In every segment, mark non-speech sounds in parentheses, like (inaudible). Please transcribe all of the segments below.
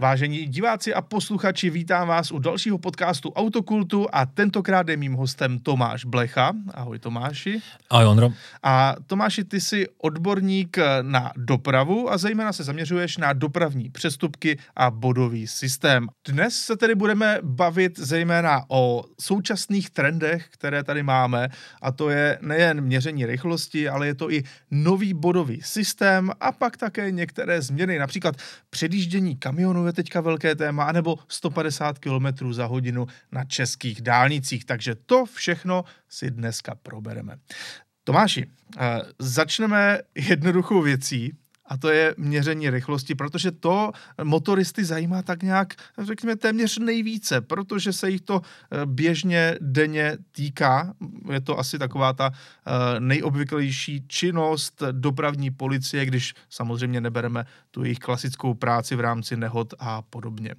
Vážení diváci a posluchači, vítám vás u dalšího podcastu Autokultu a tentokrát je mým hostem Tomáš Blecha. Ahoj Tomáši. Ahoj Ondro. A Tomáši, ty jsi odborník na dopravu a zejména se zaměřuješ na dopravní přestupky a bodový systém. Dnes se tedy budeme bavit zejména o současných trendech, které tady máme a to je nejen měření rychlosti, ale je to i nový bodový systém a pak také některé změny, například předjíždění kamionů je teďka velké téma, anebo 150 km za hodinu na českých dálnicích. Takže to všechno si dneska probereme. Tomáši, eh, začneme jednoduchou věcí, a to je měření rychlosti, protože to motoristy zajímá tak nějak, řekněme, téměř nejvíce, protože se jich to eh, běžně denně týká. Je to asi taková ta eh, nejobvyklejší činnost dopravní policie, když samozřejmě nebereme tu jejich klasickou práci v rámci nehod a podobně.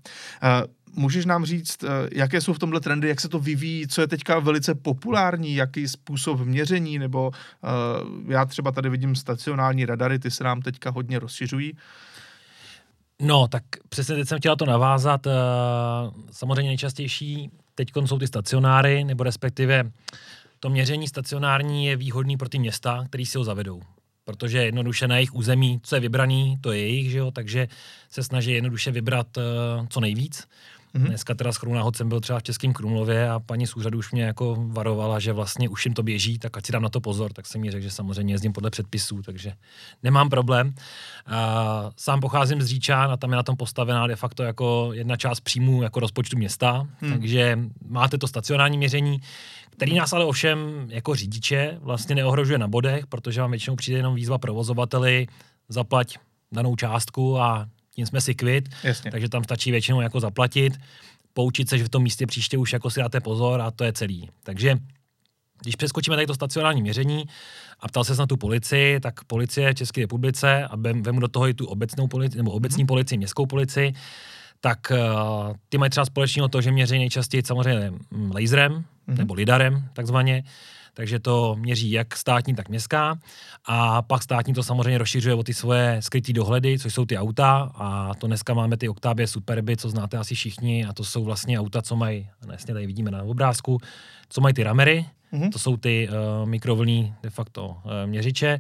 Eh, Můžeš nám říct, eh, jaké jsou v tomhle trendy, jak se to vyvíjí, co je teďka velice populární, jaký způsob měření, nebo uh, já třeba tady vidím stacionální radary, ty se nám teďka hodně rozšiřují. No, tak přesně teď jsem chtěla to navázat. Uh, samozřejmě nejčastější teď jsou ty stacionáry, nebo respektive to měření stacionární je výhodný pro ty města, který si ho zavedou protože jednoduše na jejich území, co je vybraný, to je jejich, že jo, takže se snaží jednoduše vybrat co nejvíc. Mm-hmm. Dneska teda s náhod jsem byl třeba v Českém Krumlově a paní z úřadu už mě jako varovala, že vlastně už jim to běží, tak ať si dám na to pozor, tak jsem mi řekl, že samozřejmě jezdím podle předpisů, takže nemám problém. A sám pocházím z Říčán a tam je na tom postavená de facto jako jedna část příjmů jako rozpočtu města, hmm. takže máte to stacionární měření, který nás ale ovšem jako řidiče vlastně neohrožuje na bodech, protože vám většinou přijde jenom výzva provozovateli, zaplať danou částku a tím jsme si kvit, Jasně. takže tam stačí většinou jako zaplatit, poučit se, že v tom místě příště už jako si dáte pozor a to je celý. Takže když přeskočíme tady to stacionární měření a ptal se na tu policii, tak policie České republice, a vemu do toho i tu obecnou policii, nebo obecní mm-hmm. policii, městskou policii, tak uh, ty mají třeba společného to, že měří nejčastěji samozřejmě laserem, mm-hmm. nebo lidarem takzvaně, takže to měří jak státní, tak městská. A pak státní to samozřejmě rozšiřuje o ty svoje skrytý dohledy, což jsou ty auta. A to dneska máme ty Octavia Superby, co znáte asi všichni. A to jsou vlastně auta, co mají, jasně tady vidíme na obrázku, co mají ty ramery, mm-hmm. to jsou ty uh, mikrovlní de facto uh, měřiče.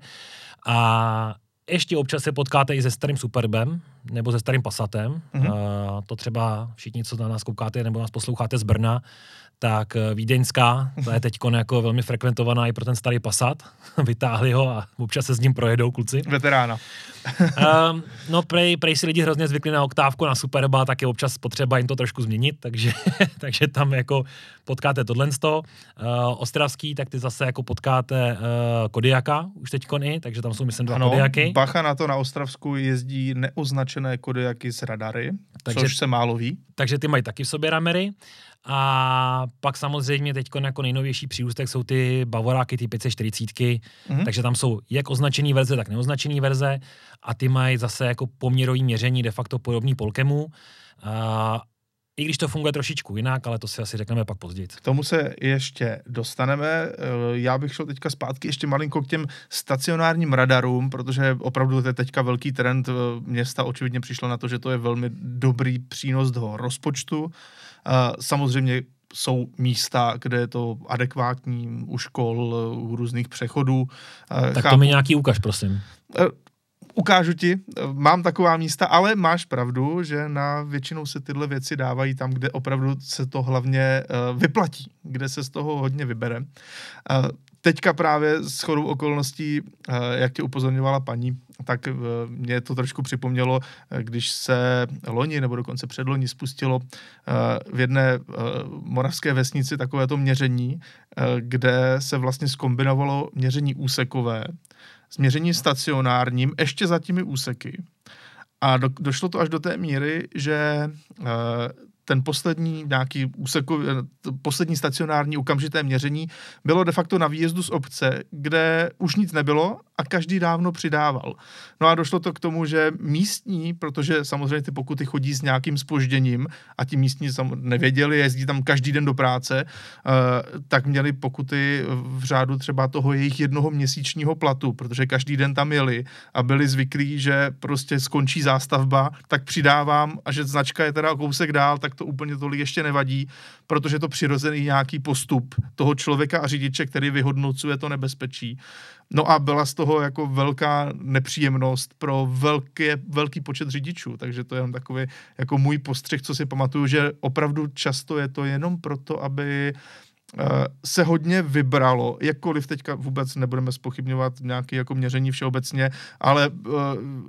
A ještě občas se potkáte i se starým Superbem nebo se starým Passatem. Mm-hmm. Uh, to třeba všichni, co na nás koukáte nebo nás posloucháte z Brna, tak eh, Vídeňská, ta je teď jako velmi frekventovaná i pro ten starý Passat. (laughs) Vytáhli ho a občas se s ním projedou kluci. Veterána. um, (laughs) no prej, prej si lidi hrozně zvykli na oktávku, na Superba, tak je občas potřeba jim to trošku změnit, takže, (laughs) takže tam jako potkáte tohle. Uh, Ostravský, tak ty zase jako potkáte uh, Kodiaka už teď kony, takže tam jsou myslím dva ano, Kodiaky. Bacha na to na Ostravsku jezdí neoznačené Kodiaky s radary, takže, což se málo ví. Takže ty mají taky v sobě ramery. A pak samozřejmě teď jako nejnovější přírůstek jsou ty Bavoráky, ty 540, mm-hmm. takže tam jsou jak označený verze, tak neoznačený verze a ty mají zase jako poměrový měření de facto podobný Polkemu. A i když to funguje trošičku jinak, ale to si asi řekneme pak později. K tomu se ještě dostaneme. Eh, já bych šel teďka zpátky ještě malinko k těm stacionárním radarům, protože opravdu to je teďka velký trend. Eh, města očividně přišlo na to, že to je velmi dobrý přínos do rozpočtu. Samozřejmě jsou místa, kde je to adekvátní u škol, u různých přechodů. Tak Chápu. to mi nějaký ukaž, prosím. E, ukážu ti, mám taková místa, ale máš pravdu, že na většinou se tyhle věci dávají tam, kde opravdu se to hlavně e, vyplatí, kde se z toho hodně vybere. Teďka právě s chodou okolností, jak tě upozorňovala paní, tak eh, mě to trošku připomnělo, eh, když se loni nebo dokonce předloni spustilo eh, v jedné moravské vesnici takovéto měření, kde se vlastně skombinovalo měření úsekové s měřením stacionárním ještě za těmi úseky. A do, došlo to až do té míry, že ten poslední nějaký úseku, poslední stacionární okamžité měření bylo de facto na výjezdu z obce, kde už nic nebylo a každý dávno přidával. No a došlo to k tomu, že místní, protože samozřejmě ty pokuty chodí s nějakým spožděním a ti místní nevěděli, jezdí tam každý den do práce, uh, tak měli pokuty v řádu třeba toho jejich jednoho měsíčního platu, protože každý den tam jeli a byli zvyklí, že prostě skončí zástavba, tak přidávám a že značka je teda kousek dál, tak to úplně tolik ještě nevadí, protože to přirozený nějaký postup toho člověka a řidiče, který vyhodnocuje to nebezpečí. No a byla z toho jako velká nepříjemnost pro velké, velký počet řidičů, takže to je jen takový jako můj postřeh, co si pamatuju, že opravdu často je to jenom proto, aby eh, se hodně vybralo, jakkoliv teďka vůbec nebudeme spochybňovat nějaké jako měření všeobecně, ale uh,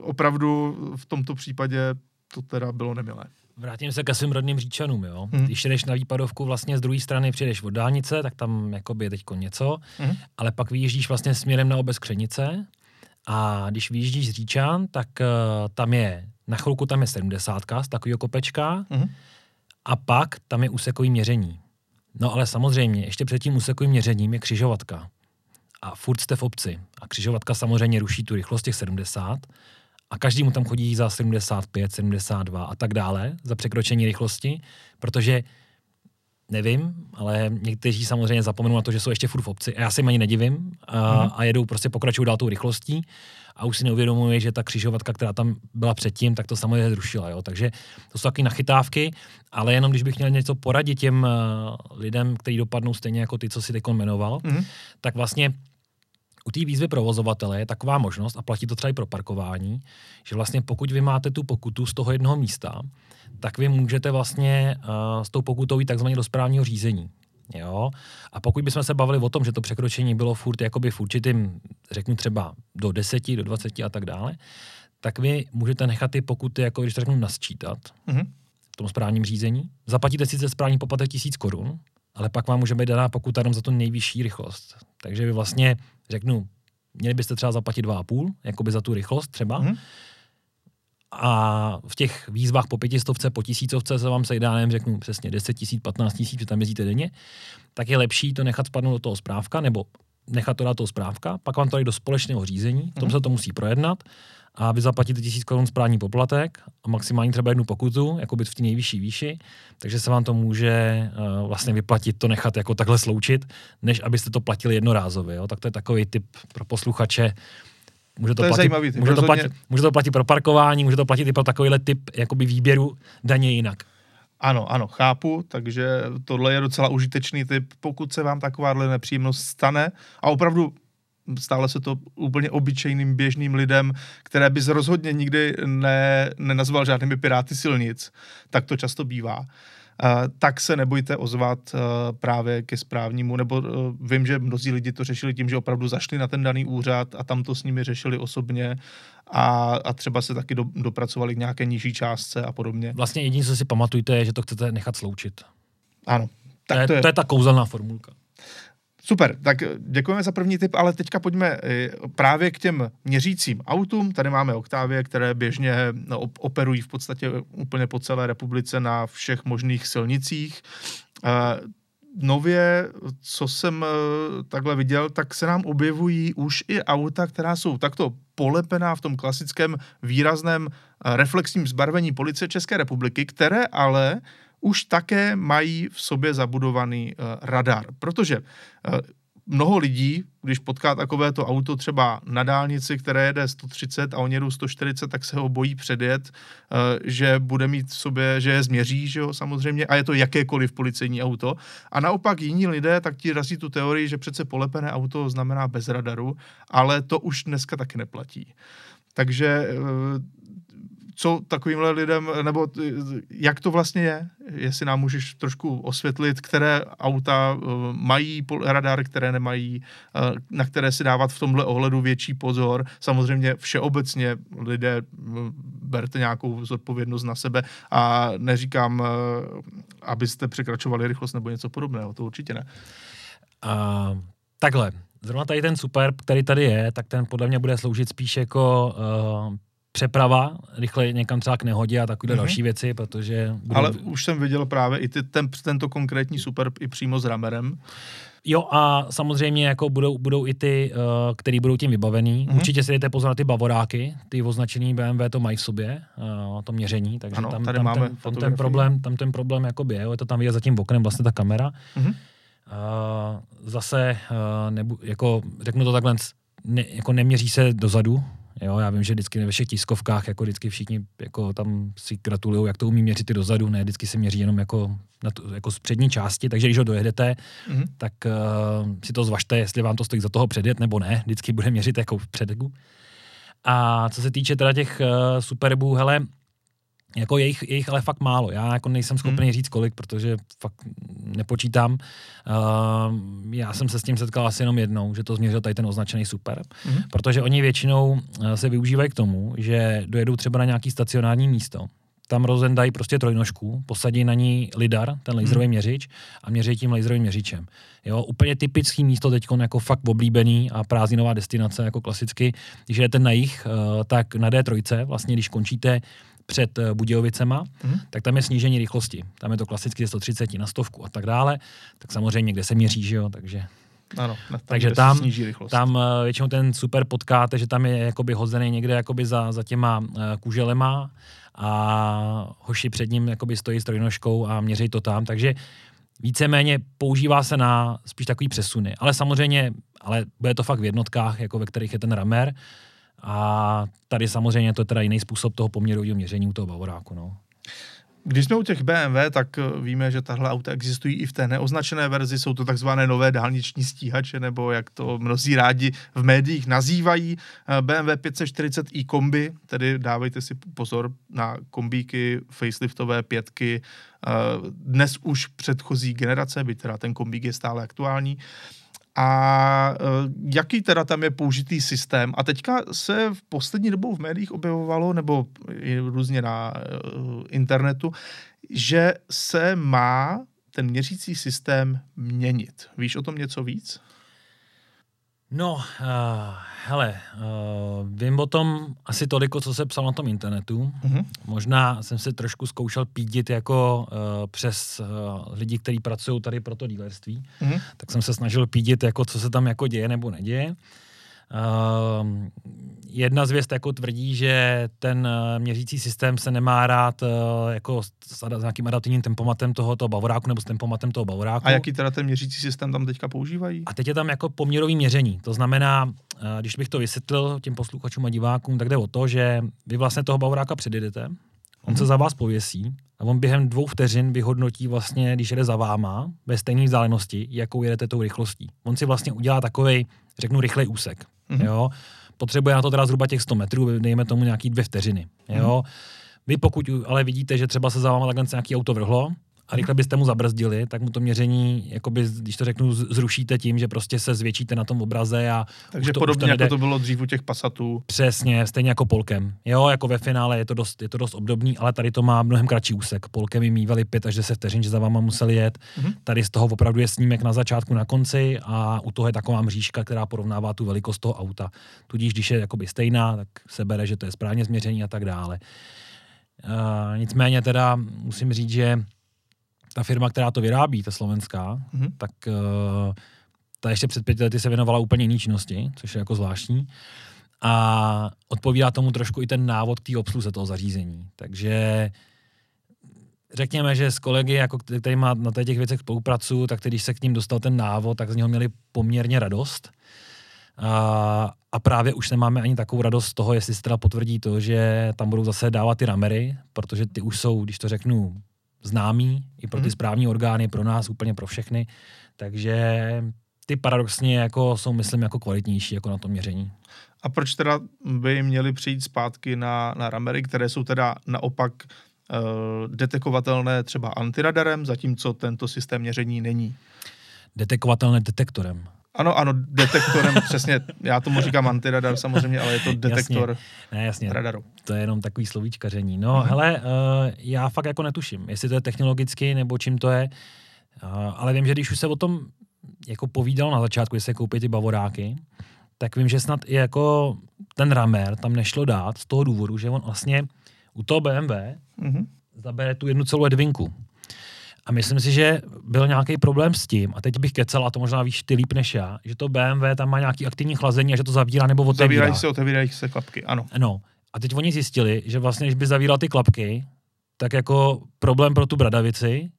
opravdu v tomto případě to teda bylo nemilé. Vrátím se ke svým rodným říčanům, jo. Hmm. Když jdeš na výpadovku vlastně z druhé strany, přijdeš od dálnice, tak tam jakoby je teďko něco, hmm. ale pak vyjíždíš vlastně směrem na obec Křenice a když vyjíždíš z Říčan, tak uh, tam je, na chvilku tam je 70 z takového kopečka hmm. a pak tam je úsekový měření. No ale samozřejmě, ještě před tím úsekovým měřením je křižovatka. A furt jste v obci. A křižovatka samozřejmě ruší tu rychlost těch 70 a každý mu tam chodí za 75, 72 a tak dále za překročení rychlosti, protože nevím, ale někteří samozřejmě zapomenou na to, že jsou ještě furt v obci. A já se jim ani nedivím a, mm. a jedou prostě pokračují dál tou rychlostí a už si neuvědomují, že ta křižovatka, která tam byla předtím, tak to samozřejmě zrušila. Jo? Takže to jsou taky nachytávky, ale jenom když bych měl něco poradit těm uh, lidem, kteří dopadnou stejně jako ty, co si teď jmenoval, mm. tak vlastně u té výzvy provozovatele je taková možnost, a platí to třeba i pro parkování, že vlastně pokud vy máte tu pokutu z toho jednoho místa, tak vy můžete vlastně uh, s tou pokutou jít takzvaně do správního řízení. Jo? A pokud bychom se bavili o tom, že to překročení bylo furt jakoby v určitým, řeknu třeba do 10, do 20 a tak dále, tak vy můžete nechat ty pokuty, jako když to řeknu, nasčítat mm-hmm. v tom správním řízení. Zaplatíte sice správní poplatek tisíc korun, ale pak vám může být daná pokuta jenom za tu nejvyšší rychlost. Takže vy vlastně, řeknu, měli byste třeba zaplatit 2,5, jakoby za tu rychlost třeba, mm-hmm. a v těch výzvách po pětistovce, po tisícovce se vám sejde, nevím, řeknu přesně 10 tisíc, 15 tisíc, že tam jezdíte denně, tak je lepší to nechat spadnout do toho správka, nebo nechat to dát toho správka, pak vám to jde do společného řízení, v tom mm-hmm. se to musí projednat a vy zaplatíte tisíc korun správní poplatek a maximálně třeba jednu pokutu, jako být v té nejvyšší výši, takže se vám to může uh, vlastně vyplatit to nechat jako takhle sloučit, než abyste to platili jednorázově. Jo? Tak to je takový tip pro posluchače. Může to, to, platit, zajímavý, může, to platit, může to platit pro parkování, může to platit i pro takovýhle typ jakoby výběru daně jinak. Ano, ano, chápu, takže tohle je docela užitečný tip, pokud se vám takováhle nepříjemnost stane a opravdu stále se to úplně obyčejným běžným lidem, které bys rozhodně nikdy ne, nenazval žádnými piráty silnic, tak to často bývá. Uh, tak se nebojte ozvat uh, právě ke správnímu, nebo uh, vím, že mnozí lidi to řešili tím, že opravdu zašli na ten daný úřad a tam to s nimi řešili osobně a, a třeba se taky do, dopracovali k nějaké nižší částce a podobně. Vlastně jediné, co si pamatujte, je, že to chcete nechat sloučit. Ano. Tak to, je, to, je, to je ta kouzelná formulka. Super, tak děkujeme za první tip, ale teďka pojďme eh, právě k těm měřícím autům. Tady máme Octavie, které běžně no, operují v podstatě úplně po celé republice na všech možných silnicích. Eh, nově, co jsem eh, takhle viděl, tak se nám objevují už i auta, která jsou takto polepená v tom klasickém výrazném reflexním zbarvení policie České republiky, které ale už také mají v sobě zabudovaný uh, radar, protože uh, mnoho lidí, když potká takovéto auto třeba na dálnici, které jede 130 a oni jedou 140, tak se ho bojí předjet, uh, že bude mít v sobě, že je změří, že jo, samozřejmě, a je to jakékoliv policejní auto. A naopak jiní lidé tak ti razí tu teorii, že přece polepené auto znamená bez radaru, ale to už dneska taky neplatí. Takže co takovýmhle lidem, nebo jak to vlastně je, jestli nám můžeš trošku osvětlit, které auta uh, mají radar, které nemají, uh, na které si dávat v tomhle ohledu větší pozor. Samozřejmě všeobecně lidé uh, berte nějakou zodpovědnost na sebe a neříkám, abyste překračovali rychlost nebo něco podobného, to určitě ne. Uh, takhle, zrovna tady ten super, který tady je, tak ten podle mě bude sloužit spíš jako uh, přeprava rychle někam třeba k nehodě a takové mm-hmm. další věci, protože... Budu... Ale už jsem viděl právě i ty, ten, tento konkrétní super i přímo s ramerem. Jo a samozřejmě jako budou, budou i ty, uh, který budou tím vybavený. Mm-hmm. Určitě si dejte pozor na ty bavoráky, ty označený BMW to mají v sobě, uh, to měření, takže Ano, tam, tady tam, máme ten, tam ten problém, tam ten problém jakoby je, jo, je to tam vidět za tím oknem vlastně ta kamera. Mhm. Uh, zase, uh, nebu, jako řeknu to takhle, ne, jako neměří se dozadu, Jo, já vím, že vždycky ve všech tiskovkách, jako vždycky všichni jako tam si gratulují, jak to umí měřit i dozadu, ne, vždycky se měří jenom jako, na tu, jako z přední části, takže když ho dojedete, Mhm. tak uh, si to zvažte, jestli vám to stojí za toho předjet nebo ne, vždycky bude měřit jako v předegu. A co se týče teda těch uh, superbů, hele, jako je jich, je jich ale fakt málo. Já jako nejsem schopný Hmm. říct kolik, protože fakt nepočítám. Uh, já jsem se s tím setkal asi jenom jednou, že to změřil tady ten označený super, Mhm. protože oni většinou uh, se využívají k tomu, že dojedou třeba na nějaký stacionární místo, tam rozendají prostě trojnožku, posadí na ní lidar, ten laserový měřič a měří tím laserovým měřičem. Jo, úplně typický místo teď jako fakt oblíbený a prázdninová destinace jako klasicky. Když jdete na jich, uh, tak na D3, vlastně když končíte před eh, Budějovicema, Mhm. tak tam je snížení rychlosti. Tam je to klasicky ze 130 na stovku a tak dále. Tak samozřejmě, kde se měří, že jo, takže Ano, tam, Takže tam- sníží rychlost. tam eh, většinou ten super potkáte, že tam je jakoby hozený někde jakoby za, za těma eh, kuželema a hoši před ním jakoby stojí s trojnožkou a měří to tam, takže víceméně používá se na spíš takový přesuny. Ale samozřejmě, ale bude to fakt v jednotkách, jako ve kterých je ten ramer. A tady samozřejmě to je teda jiný způsob toho poměrového měření u toho bavoráku. No. Když jsme u těch BMW, tak eh, víme, že tahle auta existují i v té neoznačené verzi. Jsou to takzvané nové dálniční stíhače, nebo jak to mnozí rádi v médiích nazývají. Eh, BMW 540 i kombi, tedy dávejte si pozor na kombíky, faceliftové pětky, eh, dnes už předchozí generace, byť teda ten kombík je stále aktuální. A eh, jaký teda tam je použitý systém? A teďka se v poslední dobou v médiích objevovalo, nebo různě na eh, internetu, že se má ten měřící systém měnit. Víš o tom něco víc? No, uh, hele, uh, vím o tom asi toliko, co se psal na tom internetu. Mhm. Možná jsem se trošku zkoušel pídit jako uh, přes uh, lidi, kteří pracují tady pro to dílerství. Mhm. Tak jsem se snažil pídit, jako co se tam jako děje nebo neděje. Uh, jedna zvěst jako tvrdí, že ten uh, měřící systém se nemá rád uh, jako s, s nějakým adaptivním tempomatem tohoto bavoráku nebo s tempomatem toho bavoráku. A jaký teda ten měřící systém tam teďka používají? A teď je tam jako poměrový měření. To znamená, eh, když bych to vysvětlil těm posluchačům a divákům, tak jde o to, že vy vlastně toho bavoráka předjedete, on se za vás pověsí a on během dvou vteřin vyhodnotí vlastně, když jede za váma, ve stejné vzdálenosti, jakou jedete tou rychlostí. On si vlastně udělá takový, řeknu, rychlej úsek. Mhm. Jo? Potřebuje na to teda zhruba těch 100 metrů, dejme tomu nějaký dvě vteřiny. Jo? Vy pokud ale vidíte, že třeba se za váma takhle nějaký auto vrhlo a rychle byste mu zabrzdili, tak mu to měření, jakoby, když to řeknu, zrušíte tím, že prostě se zvětšíte na tom obraze a Takže to, podobně to nejde. jako to bylo dřív u těch Passatů. Přesně, stejně jako polkem. Jo, jako ve finále je to dost, je to dost obdobný, ale tady to má mnohem kratší úsek. Polkem jim mývali 5 až 10 vteřin, že za váma museli jet. Mhm. Tady z toho opravdu je snímek na začátku, na konci a u toho je taková mřížka, která porovnává tu velikost toho auta. Tudíž, když je jakoby stejná, tak se bere, že to je správně změření a tak dále. Uh, nicméně teda musím říct, že ta firma, která to vyrábí, ta slovenská, Mhm. tak uh, ta ještě před pěti lety se věnovala úplně jiný činnosti, což je jako zvláštní. A odpovídá tomu trošku i ten návod k té obsluze toho zařízení. Takže řekněme, že s kolegy, jako který má na těch věcech spolupracuju, tak když se k ním dostal ten návod, tak z něho měli poměrně radost. A, a právě už nemáme ani takovou radost z toho, jestli se teda potvrdí to, že tam budou zase dávat ty ramery, protože ty už jsou, když to řeknu, známý i pro ty Mhm. správní orgány, pro nás, úplně pro všechny. Takže ty paradoxně jako jsou, myslím, jako kvalitnější jako na to měření. A proč teda by měli přijít zpátky na, na ramery, které jsou teda naopak uh, detekovatelné třeba antiradarem, zatímco tento systém měření není? Detekovatelné detektorem. Ano, ano, detektorem, (laughs) přesně, já tomu říkám antiradar samozřejmě, ale je to detektor Jasně. Ne, jasně, radaru. to je jenom takový slovíčkaření. No, Mhm. hele, uh, já fakt jako netuším, jestli to je technologicky, nebo čím to je, uh, ale vím, že když už se o tom jako povídalo na začátku, že se koupí ty bavoráky, tak vím, že snad i jako ten ramer tam nešlo dát z toho důvodu, že on vlastně u toho BMW Mhm. zabere tu jednu celou ledvinku. A myslím si, že byl nějaký problém s tím, a teď bych kecal, a to možná víš ty líp než já, že to BMW tam má nějaký aktivní chlazení a že to zavírá nebo otevírá. Zavírají se, otevírají se klapky, ano. No. A teď oni zjistili, že vlastně, když by zavíral ty klapky, tak jako problém pro tu bradavici,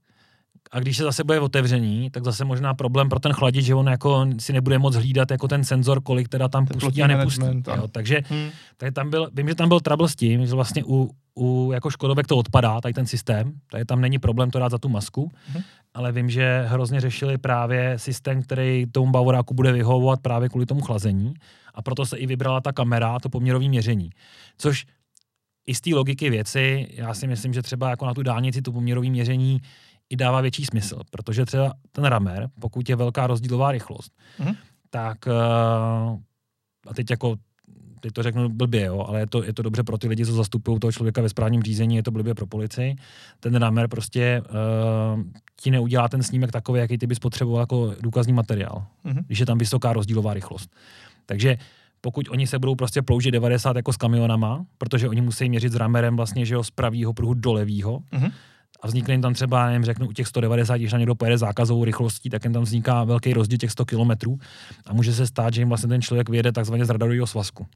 a když se zase bude otevření, tak zase možná problém pro ten chladič, že on jako si nebude moc hlídat jako ten senzor, kolik teda tam Teplotní pustí a nepustí. ano. Jo, takže Hmm. tady tam byl, vím, že tam byl trouble s tím, že vlastně u, u jako Škodovek to odpadá, tady ten systém, tady tam není problém to dát za tu masku, Mhm. ale vím, že hrozně řešili právě systém, který tomu Bavoráku bude vyhovovat právě kvůli tomu chlazení a proto se i vybrala ta kamera, to poměrové měření. Což i z té logiky věci, já si myslím, že třeba jako na tu dálnici to poměrové měření i dává větší smysl, protože třeba ten ramer, pokud je velká rozdílová rychlost, Mhm. tak eh, a teď jako teď to řeknu blbě, jo, ale je to, je to dobře pro ty lidi, co zastupují toho člověka ve správním řízení, je to blbě pro policii. Ten ramer prostě uh, ti neudělá ten snímek takový, jaký ty bys potřeboval jako důkazní materiál, Mhm. když je tam vysoká rozdílová rychlost. Takže pokud oni se budou prostě ploužit 90 jako s kamionama, protože oni musí měřit s ramerem vlastně, že jo, z pravýho pruhu do levýho, Mhm. A vznikne jim tam třeba, nevím, řeknu, u těch 190, když na někdo pojede zákazovou rychlostí, tak jim tam vzniká velký rozdíl těch 100 kilometrů a může se stát, že jim vlastně ten člověk vyjede takzvaně z radarového svazku.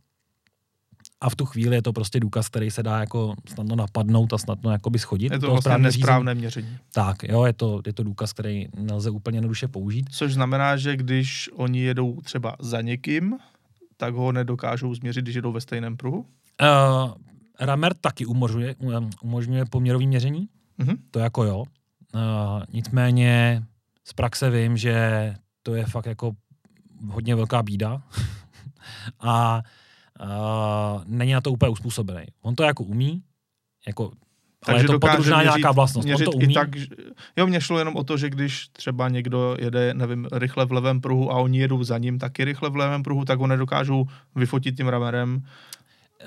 A v tu chvíli je to prostě důkaz, který se dá jako snadno napadnout a snadno jakoby schodit. Je to vlastně správního řízení. nesprávné měření. Tak, jo, je to, je to důkaz, který nelze úplně jednoduše použít. Což znamená, že když oni jedou třeba za někým, tak ho nedokážou změřit, když jedou ve stejném pruhu. Uh, Ramer taky umožňuje, um, umožňuje poměrové měření, Mhm. to jako jo. Uh, nicméně z praxe vím, že to je fakt jako hodně velká bída (laughs) a uh, není na to úplně uspůsobený. On to jako umí, jako, ale je to podružná měřit- nějaká vlastnost. On to i umí. tak, že- jo, mně šlo jenom o to, že když třeba někdo jede, nevím, rychle v levém pruhu a oni jedou za ním taky rychle v levém pruhu, tak ho nedokážou vyfotit tím ramerem,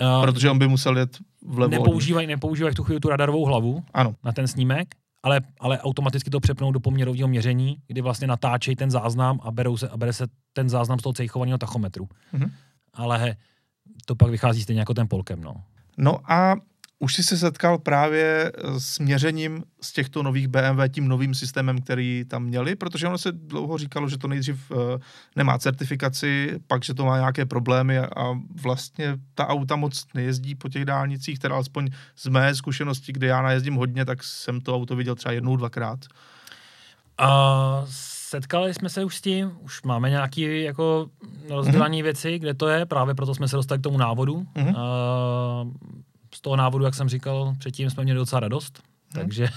uh, protože on by musel jet vlevo. nepoužívají, nepoužívají v tu chvíli tu radarovou hlavu Ano, na ten snímek, ale, ale automaticky to přepnou do poměrového měření, kdy vlastně natáčejí ten záznam a, berou se, a bere se ten záznam z toho cejchovaného tachometru. Mhm. Ale to pak vychází stejně jako ten polkem. No. No a už jsi se setkal právě s měřením z těchto nových BMW tím novým systémem, který tam měli, protože ono se dlouho říkalo, že to nejdřív uh, nemá certifikaci, pak, že to má nějaké problémy a, vlastně ta auta moc nejezdí po těch dálnicích, teda alespoň z mé zkušenosti, kde já najezdím hodně, tak jsem to auto viděl třeba jednou, dvakrát. A setkali jsme se už s tím, už máme nějaké jako rozdělané věci, kde to je, právě proto jsme se dostali k tomu návodu. Mhm. A z toho návodu, jak jsem říkal, předtím jsme měli docela radost, Mhm. takže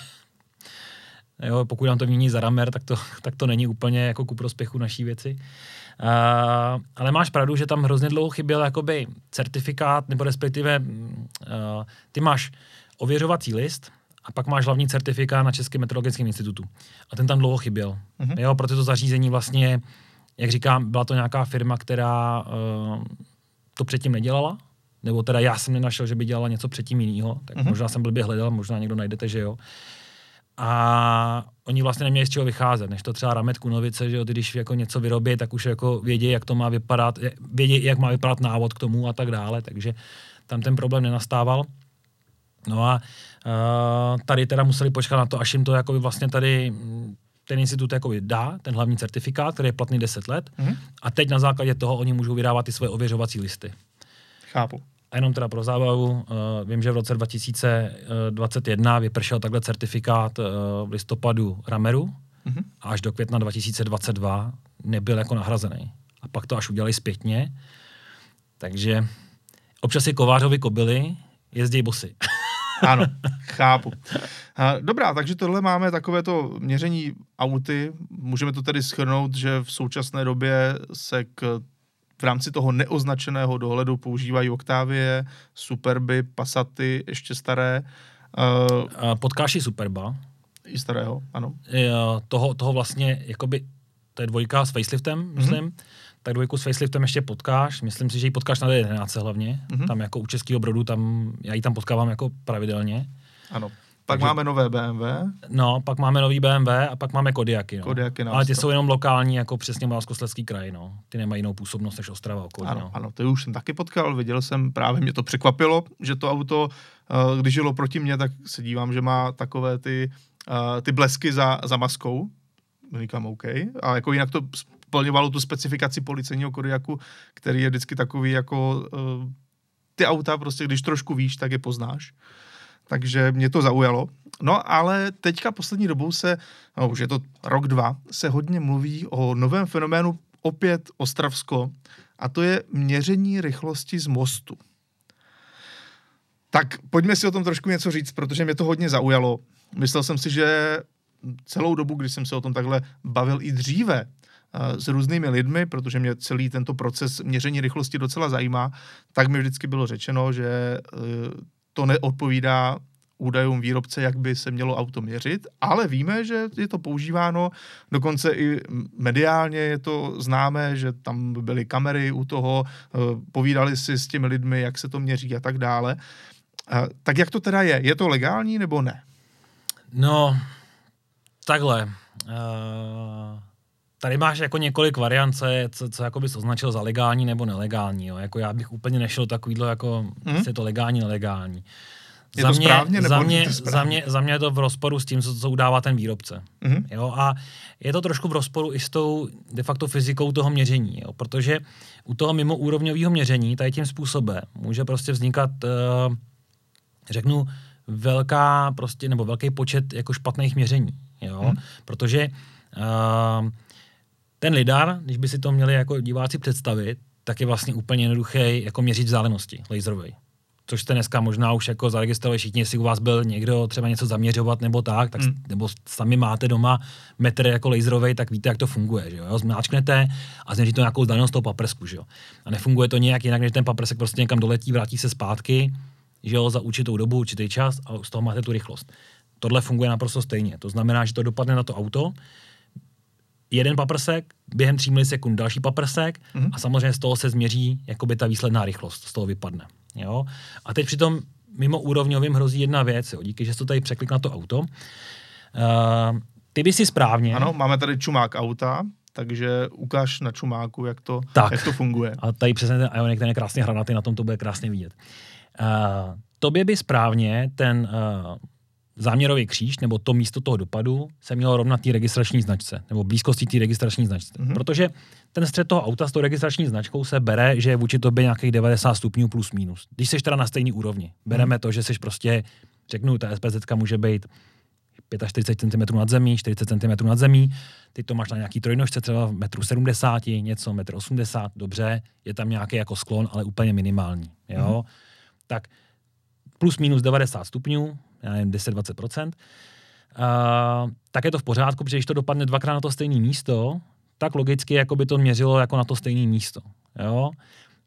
(laughs) jo, pokud nám to mění za ramer, tak to, (laughs) tak to není úplně jako ku prospěchu naší věci. Uh, ale máš pravdu, že tam hrozně dlouho chyběl jakoby certifikát, nebo respektive uh, ty máš ověřovací list a pak máš hlavní certifikát na Českém meteorologickém institutu. A ten tam dlouho chyběl. Mhm. Jo, protože to zařízení vlastně, jak říkám, byla to nějaká firma, která uh, to předtím nedělala, nebo teda já jsem nenašel, že by dělala něco předtím jiného, tak Mhm. možná jsem blbě hledal, možná někdo najdete, že jo. A oni vlastně neměli z čeho vycházet, než to třeba Ramet Kunovice, že jo, ty když jako něco vyrobí, tak už jako vědí, jak to má vypadat, vědí, jak má vypadat návod k tomu a tak dále, takže tam ten problém nenastával. No a uh, tady teda museli počkat na to, až jim to jakoby vlastně tady mm, ten institut jakoby dá, ten hlavní certifikát, který je platný 10 let, Mhm. a teď na základě toho oni můžou vydávat ty svoje ověřovací listy. Chápu. A jenom teda pro zábavu, uh, vím, že v roce 2021 vypršel takhle certifikát uh, v listopadu Rameru Mhm. a až do května 2022 nebyl jako nahrazený. A pak to až udělali zpětně. Takže občas si kovářovi kobily jezdí bosy. (laughs) Ano, chápu. A, Dobrá, takže tohle máme takovéto měření auty. Můžeme to tedy schrnout, že v současné době se k, v rámci toho neoznačeného dohledu používají Octavie, Superby, Passaty, ještě staré, uh, potkáš i Superba, i starého, ano. uh, toho, toho vlastně, jakoby, to je dvojka s faceliftem, myslím, mm-hmm. tak dvojku s faceliftem ještě potkáš, myslím si, že ji potkáš na D11 hlavně, Mhm. mm-hmm. tam jako u Českého brodu, tam, já ji tam potkávám jako pravidelně. Ano. Pak Takže- máme nové BMW, No, pak máme nový BMW a pak máme Kodiaky. No. Kodiaky na Ale ty jsou jenom lokální, jako přesně Moravskoslezský kraj. No. Ty nemají jinou působnost než Ostrava okolí. Ano, no. ano, to už jsem taky potkal, viděl jsem, právě mě to překvapilo, že to auto, eh, když žilo proti mně, tak se dívám, že má takové ty ty blesky za, za maskou. Říkám OK. A jako jinak to splňovalo tu specifikaci policejního kodiaku, který je vždycky takový jako uh, ty auta prostě, když trošku víš, tak je poznáš. Takže mě to zaujalo. No ale teďka poslední dobou se, no už je to rok, dva, se hodně mluví o novém fenoménu opět Ostravsko a to je měření rychlosti z mostu. Tak pojďme si o tom trošku něco říct, protože mě to hodně zaujalo. Myslel jsem si, že celou dobu, když jsem se o tom takhle bavil i dříve, eh, s různými lidmi, protože mě celý tento proces měření rychlosti docela zajímá, tak mi vždycky bylo řečeno, že eh, to neodpovídá údajům výrobce, jak by se mělo auto měřit, ale víme, že je to používáno, dokonce i mediálně je to známé, že tam byly kamery u toho, eh, povídali si s těmi lidmi, jak se to měří a tak dále. Tak jak to teda je? Je to legální nebo ne? No, takhle. Uh, tady máš jako několik variant, co, co, co jako bys označil za legální nebo nelegální. Jo. Jako já bych úplně nešel takovýhle, jako hmm? je to legální, nelegální. Je za to mě, správně, nebo za mě, správně? Za mě, za mě je to v rozporu s tím, co, co udává ten výrobce. Mm-hmm. Jo, a je to trošku v rozporu i s tou de facto fyzikou toho měření, jo, protože u toho mimo úrovňového měření tady tím způsobem může prostě vznikat, uh, řeknu, velká prostě, nebo velký počet jako špatných měření, jo, mm-hmm. protože uh, ten lidar, když by si to měli jako diváci představit, tak je vlastně úplně jednoduchý jako měřit vzdálenosti laserový což jste dneska možná už jako zaregistrovali všichni, jestli u vás byl někdo třeba něco zaměřovat nebo tak, tak mm. nebo sami máte doma metr jako laserový, tak víte, jak to funguje, že jo? Zmáčknete a změříte to nějakou vzdálenost toho paprsku, že jo? A nefunguje to nějak jinak, než ten paprsek prostě někam doletí, vrátí se zpátky, že jo, za určitou dobu, určitý čas a z toho máte tu rychlost. Tohle funguje naprosto stejně. To znamená, že to dopadne na to auto, jeden paprsek, během 3 milisekund další paprsek mm-hmm. a samozřejmě z toho se změří jakoby ta výsledná rychlost, z toho vypadne. Jo? A teď přitom mimo úrovňovým hrozí jedna věc, jo? díky, že jsi to tady překlik na to auto. Uh, ty by si správně... Ano, máme tady čumák auta, takže ukáž na čumáku, jak to, tak. jak to funguje. A tady přesně ten Ioniq, ten je krásně hranatý, na tom to bude krásně vidět. Uh, tobě by správně ten uh, záměrový kříž nebo to místo toho dopadu se mělo rovnat té registrační značce nebo blízkosti té registrační značce. Mm-hmm. Protože ten střed toho auta s tou registrační značkou se bere, že je vůči tobě nějakých 90 stupňů plus minus. Když jsi teda na stejný úrovni. Bereme mm-hmm. to, že jsi prostě, řeknu, ta SPZ může být 45 cm nad zemí, 40 cm nad zemí, ty to máš na nějaký trojnožce, třeba v metru 70, něco, metr 80, dobře, je tam nějaký jako sklon, ale úplně minimální, jo. Mm-hmm. Tak plus minus 90 stupňů, já nevím, 10-20%, uh, tak je to v pořádku, protože když to dopadne dvakrát na to stejné místo, tak logicky jako by to měřilo jako na to stejné místo. Jo?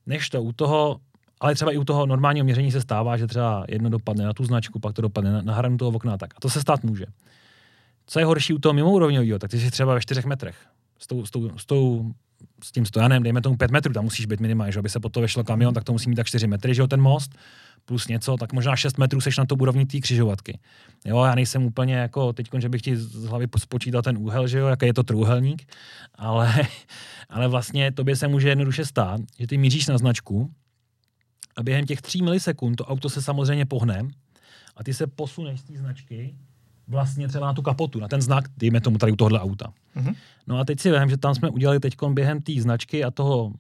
Než to u toho, ale třeba i u toho normálního měření se stává, že třeba jedno dopadne na tu značku, pak to dopadne na, na hranu toho okna tak. A to se stát může. Co je horší u toho mimoúrovňového, tak ty jsi třeba ve čtyřech metrech. S, tou, s, tou, s, tou, s tím stojanem, dejme tomu pět metrů, tam musíš být minimálně, že aby se po to vešlo kamion, tak to musí mít tak čtyři metry, že jo, ten most plus něco, tak možná 6 metrů seš na to úrovni té křižovatky. Jo, já nejsem úplně jako teď, že bych ti z hlavy spočítal ten úhel, že jo, jaký je to trůhelník, ale, (laughs) ale vlastně tobě se může jednoduše stát, že ty míříš na značku a během těch 3 milisekund to auto se samozřejmě pohne a ty se posuneš z té značky vlastně třeba na tu kapotu, na ten znak, dejme tomu tady u tohohle auta. Mm-hmm. No a teď si vím, že tam jsme udělali teď během té značky a toho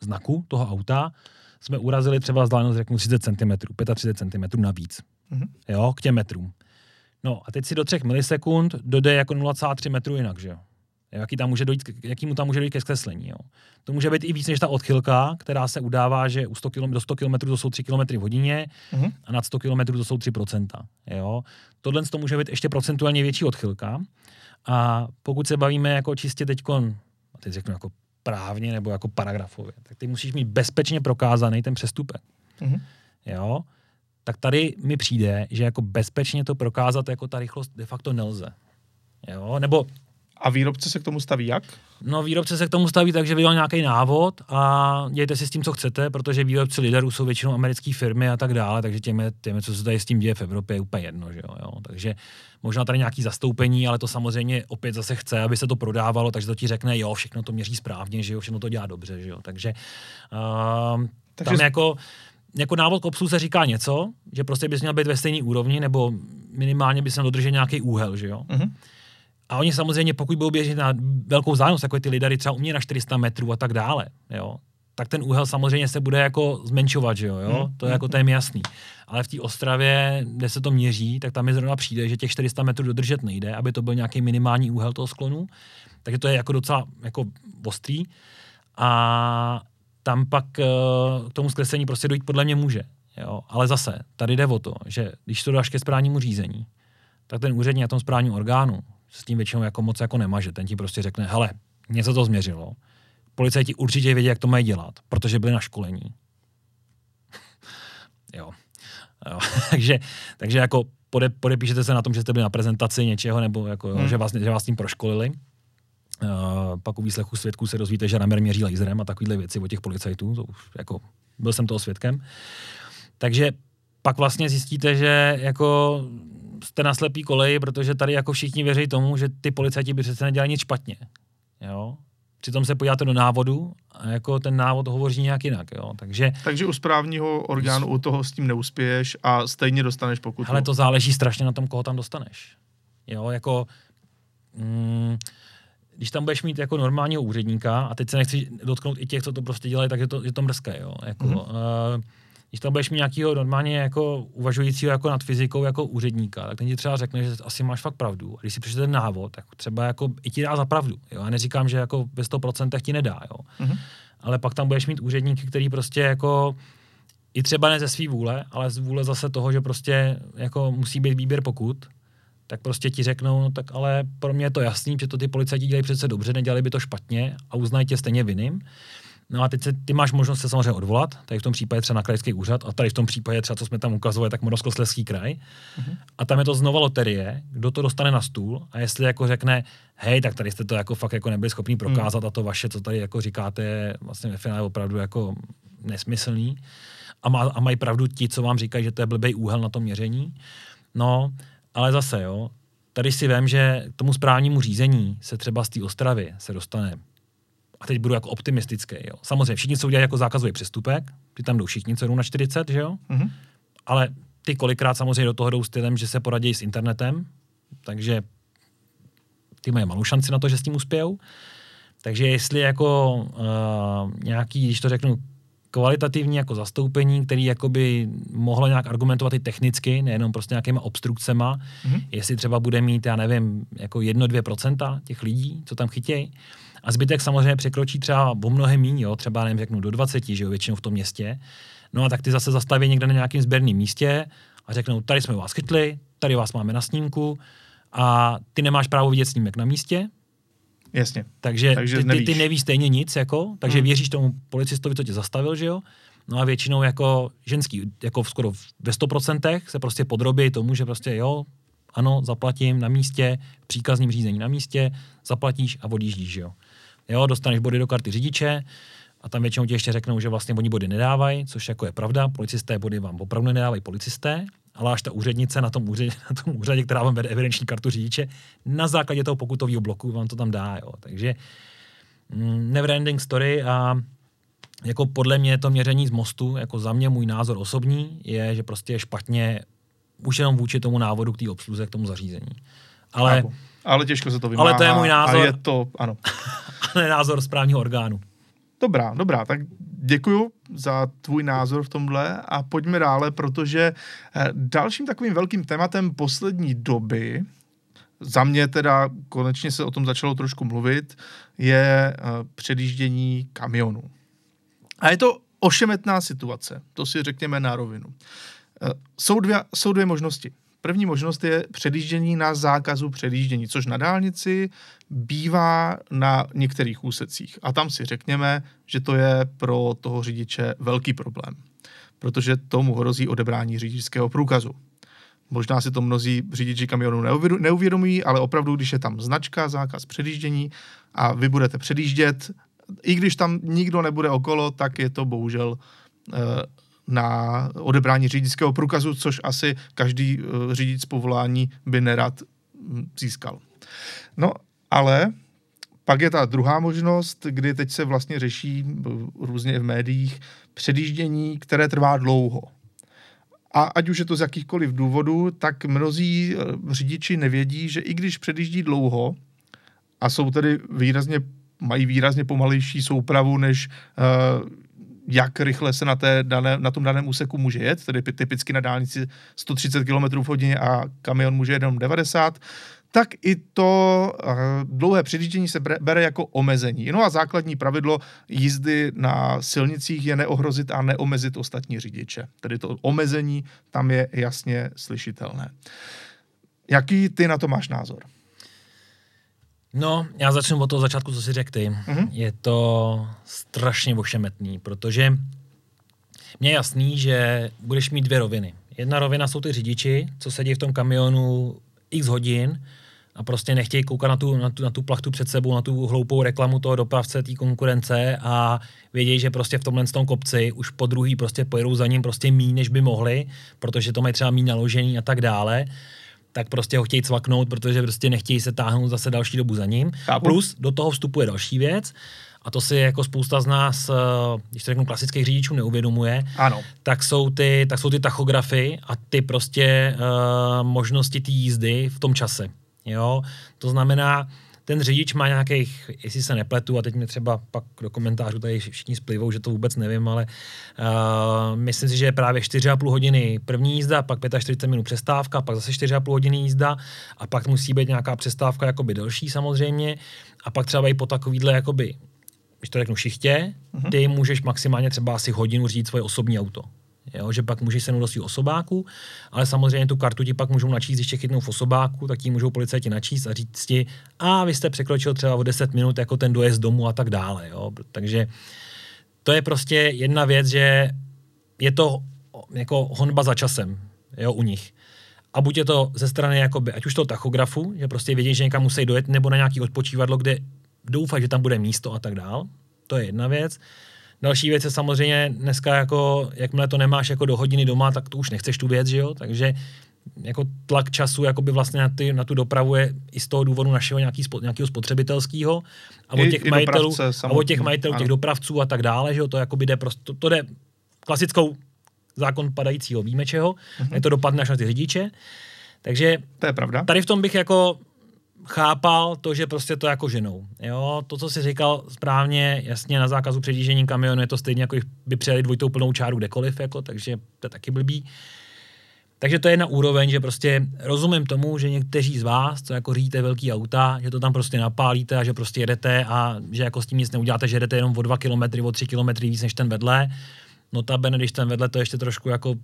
znaku, toho auta, jsme urazili třeba vzdálenost, řeknu 30 cm, 35 cm navíc. Mm-hmm. Jo, k těm metrům. No a teď si do 3 milisekund dojde jako 0,3 metru jinak, že jo? Jaký tam může dojít, jaký mu tam může dojít ke zkreslení. Jo? To může být i víc než ta odchylka, která se udává, že u 100 km, do 100 km to jsou 3 km v hodině mm-hmm. a nad 100 km to jsou 3 jo? Tohle to může být ještě procentuálně větší odchylka. A pokud se bavíme jako čistě teď, teď řeknu jako právně nebo jako paragrafově, tak ty musíš mít bezpečně prokázaný ten přestupek. Mm-hmm. Jo? Tak tady mi přijde, že jako bezpečně to prokázat jako ta rychlost de facto nelze. Jo? Nebo a výrobce se k tomu staví jak? No výrobce se k tomu staví tak, že vydal nějaký návod a dějte si s tím, co chcete, protože výrobci liderů jsou většinou americké firmy a tak dále, takže těmi, těmi, co se tady s tím děje v Evropě, je úplně jedno. Že jo, jo. Takže možná tady nějaký zastoupení, ale to samozřejmě opět zase chce, aby se to prodávalo, takže to ti řekne, jo, všechno to měří správně, že jo, všechno to dělá dobře, že jo. Takže, uh, takže... tam jako jako návod k obsluze říká něco, že prostě bys měl být ve stejné úrovni, nebo minimálně bys měl dodržet nějaký úhel, že jo? Mhm. A oni samozřejmě, pokud budou běžet na velkou vzdálenost, jako ty lidary třeba umějí na 400 metrů a tak dále, jo, tak ten úhel samozřejmě se bude jako zmenšovat, že jo, jo? Hmm, to je jako to je jasný. Ale v té Ostravě, kde se to měří, tak tam mi zrovna přijde, že těch 400 metrů dodržet nejde, aby to byl nějaký minimální úhel toho sklonu, takže to je jako docela jako ostrý. A tam pak eh, k tomu zkreslení prostě dojít podle mě může. Jo? Ale zase, tady jde o to, že když to dáš ke správnímu řízení, tak ten úřední na tom správním orgánu s tím většinou jako moc jako nemaže. Ten ti prostě řekne, hele, něco to změřilo. Policajti určitě vědí, jak to mají dělat, protože byli na školení. (laughs) jo. jo. (laughs) takže, takže jako pode, podepíšete se na tom, že jste byli na prezentaci něčeho, nebo jako, jo, Hmm. že, vás, že vás tím proškolili. Uh, pak u výslechu svědků se dozvíte, že Ramer měří laserem a takovéhle věci od těch policajtů, to už jako, byl jsem toho svědkem. Takže pak vlastně zjistíte, že jako jste na slepý koleji, protože tady jako všichni věří tomu, že ty policajti by přece nedělali nic špatně. Jo? Přitom se podíváte do návodu a jako ten návod hovoří nějak jinak. Jo? Takže Takže u správního orgánu u toho s tím neuspěješ a stejně dostaneš pokutu. Ale to záleží strašně na tom, koho tam dostaneš. Jo, jako... Mm, když tam budeš mít jako normálního úředníka, a teď se nechci dotknout i těch, co to prostě dělají, tak je to, je to mrzké, jo. Jako, Mhm. mm-hmm. uh, když tam budeš mít nějakého normálně jako uvažujícího jako nad fyzikou jako úředníka, tak ten ti třeba řekne, že asi máš fakt pravdu. A když si přečte ten návod, tak třeba jako i ti dá za pravdu. Jo? Já neříkám, že jako ve 100% ti nedá, jo. Mhm. Ale pak tam budeš mít úředníky, který prostě jako i třeba ne ze svý vůle, ale z vůle zase toho, že prostě jako musí být výběr pokut, tak prostě ti řeknou, no tak ale pro mě je to jasný, že to ty policajti dělají přece dobře, nedělali by to špatně a uznají tě stejně vinným. No a teď se, ty máš možnost se samozřejmě odvolat, tady v tom případě třeba na krajský úřad, a tady v tom případě třeba, co jsme tam ukazovali, tak Moravskoslezský kraj. Mm-hmm. A tam je to znova loterie, kdo to dostane na stůl a jestli jako řekne, hej, tak tady jste to jako fakt jako nebyli schopni prokázat a to vaše, co tady jako říkáte, je vlastně ve finále opravdu jako nesmyslný. A, má, a mají pravdu ti, co vám říkají, že to je blbý úhel na to měření. No, ale zase, jo, tady si vím, že k tomu správnímu řízení se třeba z té Ostravy se dostane a teď budu jako optimistický, jo. Samozřejmě všichni, co udělají jako zákazový přestupek, ty tam jdou všichni, co jdou na 40, že jo? Mhm. Ale ty kolikrát samozřejmě do toho jdou stylem, že se poradí s internetem, takže ty mají malou šanci na to, že s tím uspějou. Takže jestli jako uh, nějaký, když to řeknu, kvalitativní jako zastoupení, který jakoby mohlo nějak argumentovat i technicky, nejenom prostě nějakýma obstrukcema, Mhm. jestli třeba bude mít, já nevím, jako 1-2% těch lidí, co tam chytějí, a zbytek samozřejmě překročí třeba o mnohem míň, jo, třeba nevím, řeknu do 20, že jo, většinou v tom městě. No a tak ty zase zastaví někde na nějakém sběrném místě a řeknou, tady jsme vás chytli, tady vás máme na snímku a ty nemáš právo vidět snímek na místě, Jasně. takže, Takže ty, ty, nevíš. ty nevíš stejně nic, jako, takže Hmm. věříš tomu policistovi, co tě zastavil, že jo? No a většinou jako ženský, jako v skoro ve 100% se prostě podrobí tomu, že prostě jo, ano, zaplatím na místě, v příkazním řízení na místě, zaplatíš a odjíždíš, že jo. Jo, dostaneš body do karty řidiče a tam většinou ti ještě řeknou, že vlastně oni body nedávají, což jako je pravda, policisté body vám opravdu nedávají policisté, ale až ta úřednice na tom, úřadě, (laughs) na tom úřadě, která vám vede evidenční kartu řidiče, na základě toho pokutového bloku vám to tam dá. Jo. Takže mm, never ending story a jako podle mě to měření z mostu, jako za mě můj názor osobní, je, že prostě je špatně už jenom vůči tomu návodu k té obsluze, k tomu zařízení. Ale, Chápu. Ale těžko se to vymáhá. Ale to je můj názor. A je to, ano. (laughs) ale názor správního orgánu. Dobrá, dobrá, tak děkuju za tvůj názor v tomhle a pojďme dále, protože eh, dalším takovým velkým tématem poslední doby, za mě teda konečně se o tom začalo trošku mluvit, je eh, předjíždění kamionů. A je to ošemetná situace, to si řekněme na rovinu. Eh, Jsou dvě, jsou dvě možnosti. První možnost je předjíždění na zákazu předjíždění, což na dálnici bývá na některých úsecích. A tam si řekněme, že to je pro toho řidiče velký problém, protože tomu hrozí odebrání řidičského průkazu. Možná si to mnozí řidiči kamionů neuvědomují, ale opravdu, když je tam značka, zákaz předjíždění a vy budete předjíždět, i když tam nikdo nebude okolo, tak je to bohužel eh, na odebrání řidičského průkazu, což asi každý eh, řidič z povolání by nerad hm, získal. No, ale Pak je ta druhá možnost, kdy teď se vlastně řeší různě v médiích předjíždění, které trvá dlouho. A ať už je to z jakýchkoliv důvodů, tak mnozí eh, řidiči nevědí, že i když předjíždí dlouho a jsou tedy výrazně, mají výrazně pomalejší soupravu, než uh, jak rychle se na, té dané, na tom daném úseku může jet, tedy typicky na dálnici 130 km v hodině a kamion může jenom 90, tak i to uh, dlouhé předjíždění se bere jako omezení. No a základní pravidlo jízdy na silnicích je neohrozit a neomezit ostatní řidiče. Tedy to omezení tam je jasně slyšitelné. Jaký ty na to máš názor? No, já začnu od toho začátku, co si řekl ty. Mm-hmm. Je to strašně ošemetný, protože mně je jasný, že budeš mít dvě roviny. Jedna rovina jsou ty řidiči, co sedí v tom kamionu x hodin a prostě nechtějí koukat na tu, na tu, na tu plachtu před sebou, na tu hloupou reklamu toho dopravce, té konkurence a vědějí, že prostě v tomhle tom kopci už po druhý prostě pojedou za ním prostě mí, než by mohli, protože to mají třeba mí naložený a tak dále tak prostě ho chtějí cvaknout, protože prostě nechtějí se táhnout zase další dobu za ním. Chápu. Plus do toho vstupuje další věc, a to si jako spousta z nás, eh, když to řeknu klasických řidičů, neuvědomuje, ano. Tak, jsou ty, tak jsou ty tachografy a ty prostě uh, možnosti té jízdy v tom čase. Jo? To znamená, ten řidič má nějakých, jestli se nepletu, a teď mě třeba pak do komentářů tady všichni splivou, že to vůbec nevím, ale uh, myslím si, že je právě 4,5 hodiny první jízda, pak 45 minut přestávka, pak zase 4,5 hodiny jízda a pak musí být nějaká přestávka jakoby delší samozřejmě a pak třeba i po takovýhle jakoby když to řeknu šichtě, uh-huh. ty můžeš maximálně třeba asi hodinu řídit svoje osobní auto jo, že pak můžeš se do svých osobáků, ale samozřejmě tu kartu ti pak můžou načíst, když tě chytnou v osobáku, tak ti můžou policajti načíst a říct ti, a vy jste překročil třeba o 10 minut jako ten dojezd domů a tak dále. Jo. Takže to je prostě jedna věc, že je to jako honba za časem jo, u nich. A buď je to ze strany jakoby, ať už toho tachografu, že prostě vědí, že někam musí dojet, nebo na nějaký odpočívadlo, kde doufají, že tam bude místo a tak dál. To je jedna věc. Další věc je samozřejmě dneska jako, jakmile to nemáš jako do hodiny doma, tak to už nechceš tu věc, že jo? Takže jako tlak času jakoby vlastně na, ty, na tu dopravu je i z toho důvodu našeho nějaký, nějakého spotřebitelského a od těch I, majitelů, a od těch majitelů, ano. těch dopravců a tak dále, že jo, to jakoby jde prostě, to, to jde klasickou zákon padajícího víme čeho, uh-huh. je to dopadne až na ty řidiče. Takže to je pravda. tady v tom bych jako chápal to, že prostě to jako ženou. Jo, to, co jsi říkal správně, jasně na zákazu předjíždění kamionu je to stejně, jako by přijeli dvojitou plnou čáru kdekoliv, jako, takže to je taky blbý. Takže to je na úroveň, že prostě rozumím tomu, že někteří z vás, co jako řídíte velký auta, že to tam prostě napálíte a že prostě jedete a že jako s tím nic neuděláte, že jedete jenom o dva kilometry, o tři kilometry víc než ten vedle. No ta když ten vedle to ještě trošku jako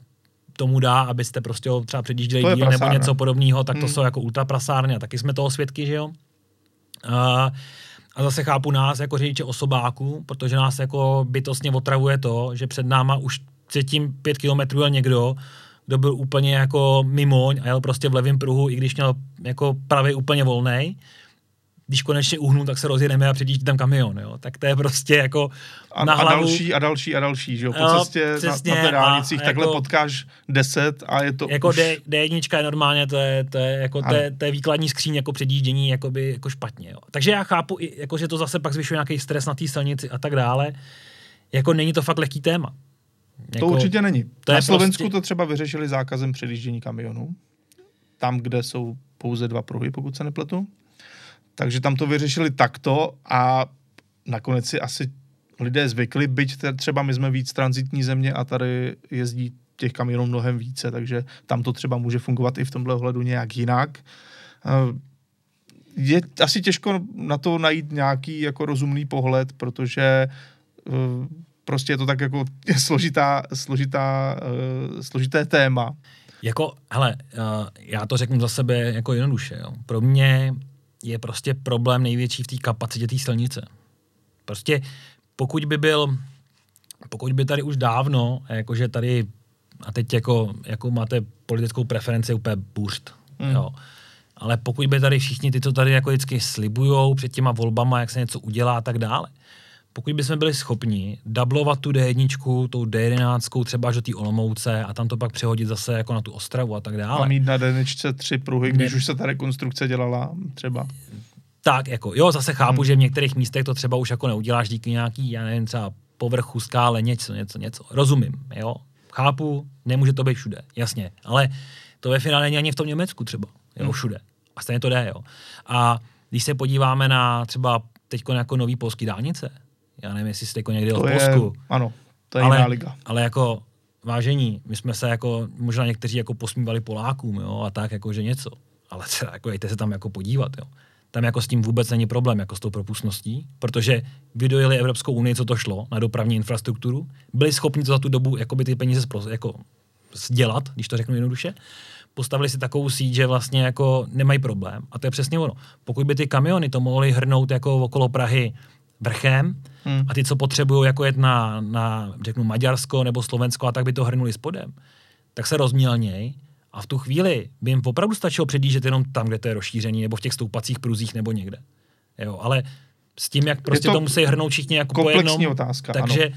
tomu dá, abyste prostě ho třeba předjížděli díl nebo něco podobného, tak to hmm. jsou jako ultraprasárny a taky jsme toho svědky, že jo. A, a zase chápu nás jako řidiče osobáků, protože nás jako bytostně otravuje to, že před náma už předtím pět kilometrů jel někdo, kdo byl úplně jako mimoň a jel prostě v levém pruhu, i když měl jako pravý úplně volný když konečně uhnu, tak se rozjedeme a předjíždí tam kamion, jo. Tak to je prostě jako a, na hlavu. A další a další a další, že jo. Po jo, cestě přesně, na, na dálnicích takhle jako, potkáš deset a je to Jako už... D, D1 je normálně, to je, to je, jako, to je, to je výkladní skříň jako předjíždění jakoby, jako špatně, jo. Takže já chápu, jako, že to zase pak zvyšuje nějaký stres na té silnici a tak dále. Jako není to fakt lehký téma. Jako, to určitě není. To na Slovensku prostě... to třeba vyřešili zákazem předjíždění kamionů. Tam, kde jsou pouze dva pruhy, pokud se nepletu. Takže tam to vyřešili takto a nakonec si asi lidé zvykli, byť třeba my jsme víc transitní země a tady jezdí těch kamionů mnohem více, takže tam to třeba může fungovat i v tomhle ohledu nějak jinak. Eh, je asi těžko na to najít nějaký jako rozumný pohled, protože eh, prostě je to tak jako (laughs) složitá, složitá, eh, složité téma. Jako, hele, já to řeknu za sebe jako jednoduše. Jo. Pro mě je prostě problém největší v té kapacitě té silnice. Prostě pokud by byl, pokud by tady už dávno, jakože tady, a teď jako, jako máte politickou preferenci úplně burst, mm. jo, ale pokud by tady všichni ty, co tady jako vždycky slibujou před těma volbama, jak se něco udělá a tak dále, pokud bychom byli schopni dublovat tu D1, tou D11 třeba až do té Olomouce a tam to pak přehodit zase jako na tu Ostravu a tak dále. A mít na D1 tři pruhy, když ne, už se ta rekonstrukce dělala třeba. Tak, jako, jo, zase chápu, Hmm. že v některých místech to třeba už jako neuděláš díky nějaký, já nevím, třeba povrchu, skále, něco, něco, něco. Rozumím, jo. Chápu, nemůže to být všude, jasně. Ale to ve finále není ani v tom Německu třeba, jo, Hmm. všude. A stejně to jde, jo. A když se podíváme na třeba teď jako nový polský dálnice, já nevím, jestli jste jako někdy To v je, Polsku, ano, to je ale, jiná liga. ale jako vážení, my jsme se jako, možná někteří jako posmívali Polákům, jo, a tak jako, že něco. Ale teda, jako jděte se tam jako podívat, jo. Tam jako s tím vůbec není problém, jako s tou propustností, protože vydojili Evropskou unii, co to šlo, na dopravní infrastrukturu, byli schopni to za tu dobu jakoby ty peníze spro, jako dělat, když to řeknu jednoduše, postavili si takovou síť, že vlastně jako nemají problém. A to je přesně ono. Pokud by ty kamiony to mohly hrnout jako okolo Prahy vrchem, Hmm. a ty, co potřebují jako jet na, na, řeknu, Maďarsko nebo Slovensko a tak by to hrnuli spodem, tak se rozmělněj a v tu chvíli by jim opravdu stačilo předjíždět jenom tam, kde to je rozšířený, nebo v těch stoupacích pruzích nebo někde. Jo, ale s tím, jak prostě to to, musí hrnout všichni jako po komplexní jednom, otázka, takže ano.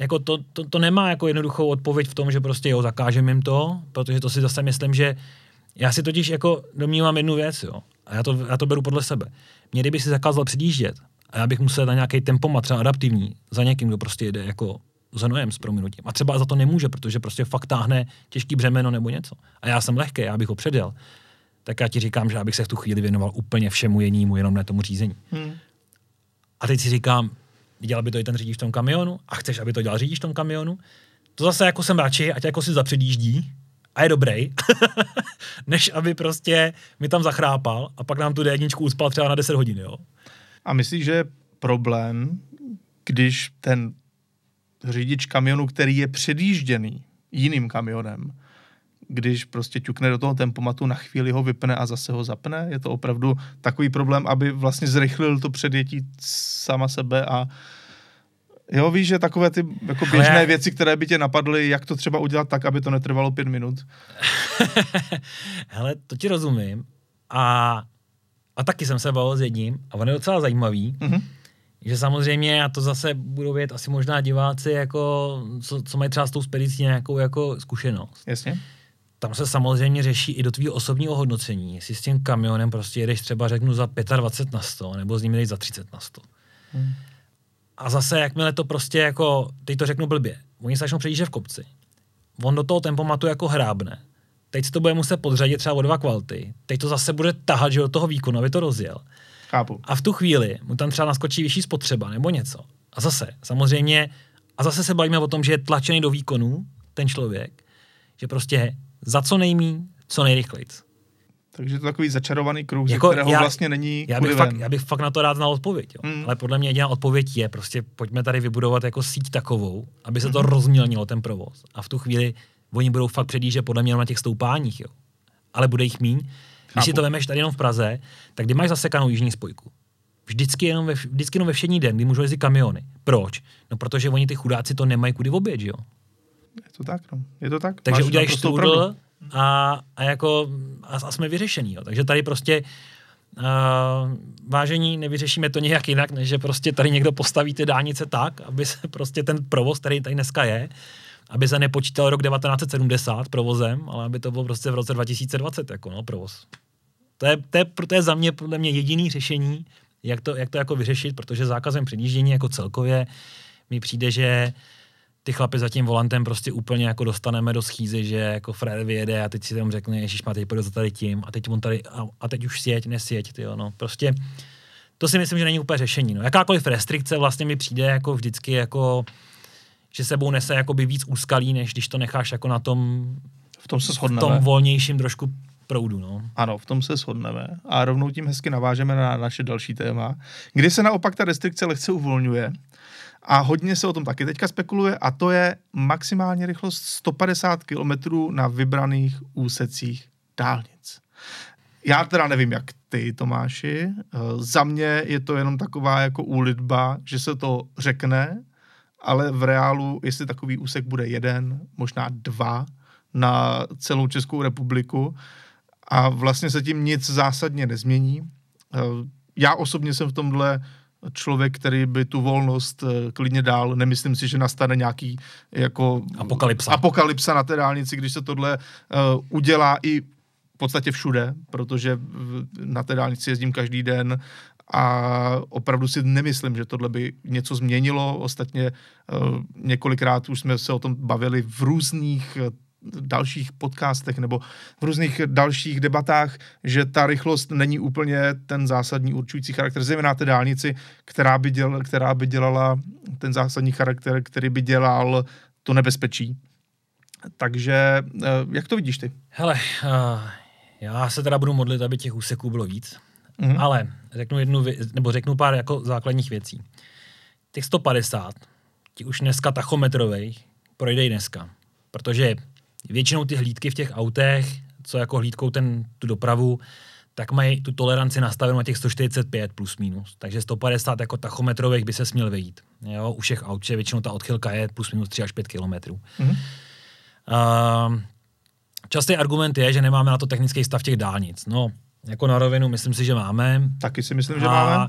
jako to, to, to, nemá jako jednoduchou odpověď v tom, že prostě jo, zakážeme jim to, protože to si zase myslím, že já si totiž jako domnívám jednu věc, jo, a já to, já to beru podle sebe. Mě kdyby si zakázal předjíždět a já bych musel na nějaký tempomat třeba adaptivní za někým, kdo prostě jede jako za nojem s prominutím. A třeba za to nemůže, protože prostě fakt táhne těžký břemeno nebo něco. A já jsem lehký, já bych ho předjel. Tak já ti říkám, že já bych se v tu chvíli věnoval úplně všemu jinému, jenom ne tomu řízení. Hmm. A teď si říkám, dělal by to i ten řidič v tom kamionu a chceš, aby to dělal řidič v tom kamionu, to zase jako jsem radši, ať jako si zapředjíždí a je dobrý, (laughs) než aby prostě mi tam zachrápal a pak nám tu D1 uspal třeba na 10 hodin, jo. A myslíš, že je problém, když ten řidič kamionu, který je předjížděný jiným kamionem, když prostě ťukne do toho tempomatu, na chvíli ho vypne a zase ho zapne? Je to opravdu takový problém, aby vlastně zrychlil to předjetí sama sebe a Jo, víš, že takové ty jako běžné já- věci, které by tě napadly, jak to třeba udělat tak, aby to netrvalo pět minut. (laughs) Hele, to ti rozumím. A, a taky jsem se bavil s jedním a on je docela zajímavý, Mhm. že samozřejmě, a to zase budou vědět asi možná diváci, jako, co, co mají třeba s tou spedicí nějakou jako zkušenost. Jasně? tam se samozřejmě řeší i do tvýho osobního hodnocení, jestli s tím kamionem prostě jedeš třeba řeknu za 25 na 100, nebo s ním jedeš za 30 na 100. Hmm. A zase, jakmile to prostě jako, teď to řeknu blbě, oni se začnou přejíždět v kopci, on do toho tempomatu jako hrábne, teď si to bude muset podřadit třeba o dva kvality, teď to zase bude tahat, že do toho výkonu, aby to rozjel. Chápu. A v tu chvíli mu tam třeba naskočí vyšší spotřeba nebo něco. A zase, samozřejmě, a zase se bavíme o tom, že je tlačený do výkonu ten člověk, že prostě za co nejmí, co nejrychleji. Takže je to takový začarovaný kruh, Jako ze kterého já- vlastně není Já bych, fakt, ven. já bych fakt na to rád znal odpověď. Jo. Mm. Ale podle mě jediná odpověď je prostě pojďme tady vybudovat jako síť takovou, aby se to Mhm. rozmělnilo ten provoz. A v tu chvíli oni budou fakt předjíždět podle mě na těch stoupáních. Jo. Ale bude jich míň. Když si to vemeš tady jenom v Praze, tak kdy máš zasekanou jižní spojku? Vždycky jenom ve, vždycky jenom ve všední den, kdy můžou jezdit kamiony. Proč? No protože oni ty chudáci to nemají kudy obět, jo? Je to tak, no. Je to tak. Takže Máš pravdu. štrůdl a, a, jako, a, a jsme vyřešení. Jo. Takže tady prostě uh, vážení, nevyřešíme to nějak jinak, než že prostě tady někdo postaví ty dálnice tak, aby se prostě ten provoz, který tady dneska je, aby se nepočítal rok 1970 provozem, ale aby to bylo prostě v roce 2020 jako no, provoz. To je, to, je, to je za mě podle mě jediný řešení, jak to, jak to jako vyřešit, protože zákazem předjíždění jako celkově mi přijde, že ty chlapy za tím volantem prostě úplně jako dostaneme do schýzy, že jako Fred vyjede a teď si tam řekne, ježiš, má teď za tady tím a teď on tady, a, a teď už sjeď, nesjeď, tyjo, no. Prostě to si myslím, že není úplně řešení. No. Jakákoliv restrikce vlastně mi přijde jako vždycky jako, že sebou nese jakoby víc úskalí, než když to necháš jako na tom, V tom se v shodneme. tom volnějším trošku proudu, no. Ano, v tom se shodneme a rovnou tím hezky navážeme na naše další téma, kdy se naopak ta restrikce lehce uvolňuje a hodně se o tom taky teďka spekuluje a to je maximální rychlost 150 km na vybraných úsecích dálnic. Já teda nevím, jak ty, Tomáši. Eh, Za mě je to jenom taková jako úlitba, že se to řekne, ale v reálu, jestli takový úsek bude jeden, možná dva na celou Českou republiku a vlastně se tím nic zásadně nezmění. Eh, Já osobně jsem v tomhle člověk, který by tu volnost eh, klidně dál. Nemyslím si, že nastane nějaký jako Apokalypsa. apokalypsa na té dálnici, když se tohle uh, udělá i v podstatě všude, protože na té dálnici jezdím každý den a opravdu si nemyslím, že tohle by něco změnilo. Ostatně uh, několikrát už jsme se o tom bavili v různých uh, dalších podcastech nebo v různých dalších debatách, že ta rychlost není úplně ten zásadní určující charakter, zejména té dálnici, která by, děl, která by dělala ten zásadní charakter, který by dělal to nebezpečí. Takže jak to vidíš ty? Hele, já se teda budu modlit, aby těch úseků bylo víc, mm-hmm. ale řeknu jednu, nebo řeknu pár jako základních věcí. Těch 150, ti už dneska tachometrových, projde dneska, protože většinou ty hlídky v těch autech, co jako hlídkou ten, tu dopravu, tak mají tu toleranci nastavenou na těch 145 plus minus. Takže 150 jako tachometrových by se směl vejít. Jo, u všech aut, většinou ta odchylka je plus minus 3 až 5 kilometrů. Mm-hmm. Uh, častý argument je, že nemáme na to technický stav těch dálnic. No, jako na rovinu, myslím si, že máme. Taky si myslím, že a, máme.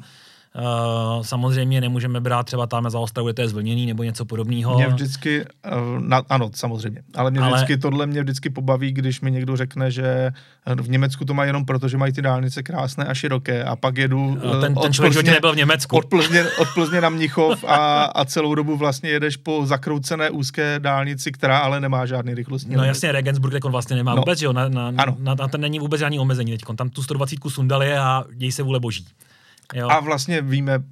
Uh, samozřejmě nemůžeme brát třeba tam za Ostravu, to je zvlněný nebo něco podobného. Mě vždycky, uh, na, ano, samozřejmě, ale mě ale... vždycky tohle mě vždycky pobaví, když mi někdo řekne, že eh, v Německu to má jenom proto, že mají ty dálnice krásné a široké a pak jedu ten, ten člověk Plzně, nebyl v Německu. Od Plzně, (laughs) od Plzně na Mnichov a, a celou dobu vlastně jedeš po zakroucené úzké dálnici, která ale nemá žádný rychlostní No limit. jasně, Regensburg tak on vlastně nemá no. vůbec, že jo, na, na, ano. na, na, ten není vůbec žádný omezení teď, tam tu 120 sundali a děj se vůle boží. Jo. A vlastně víme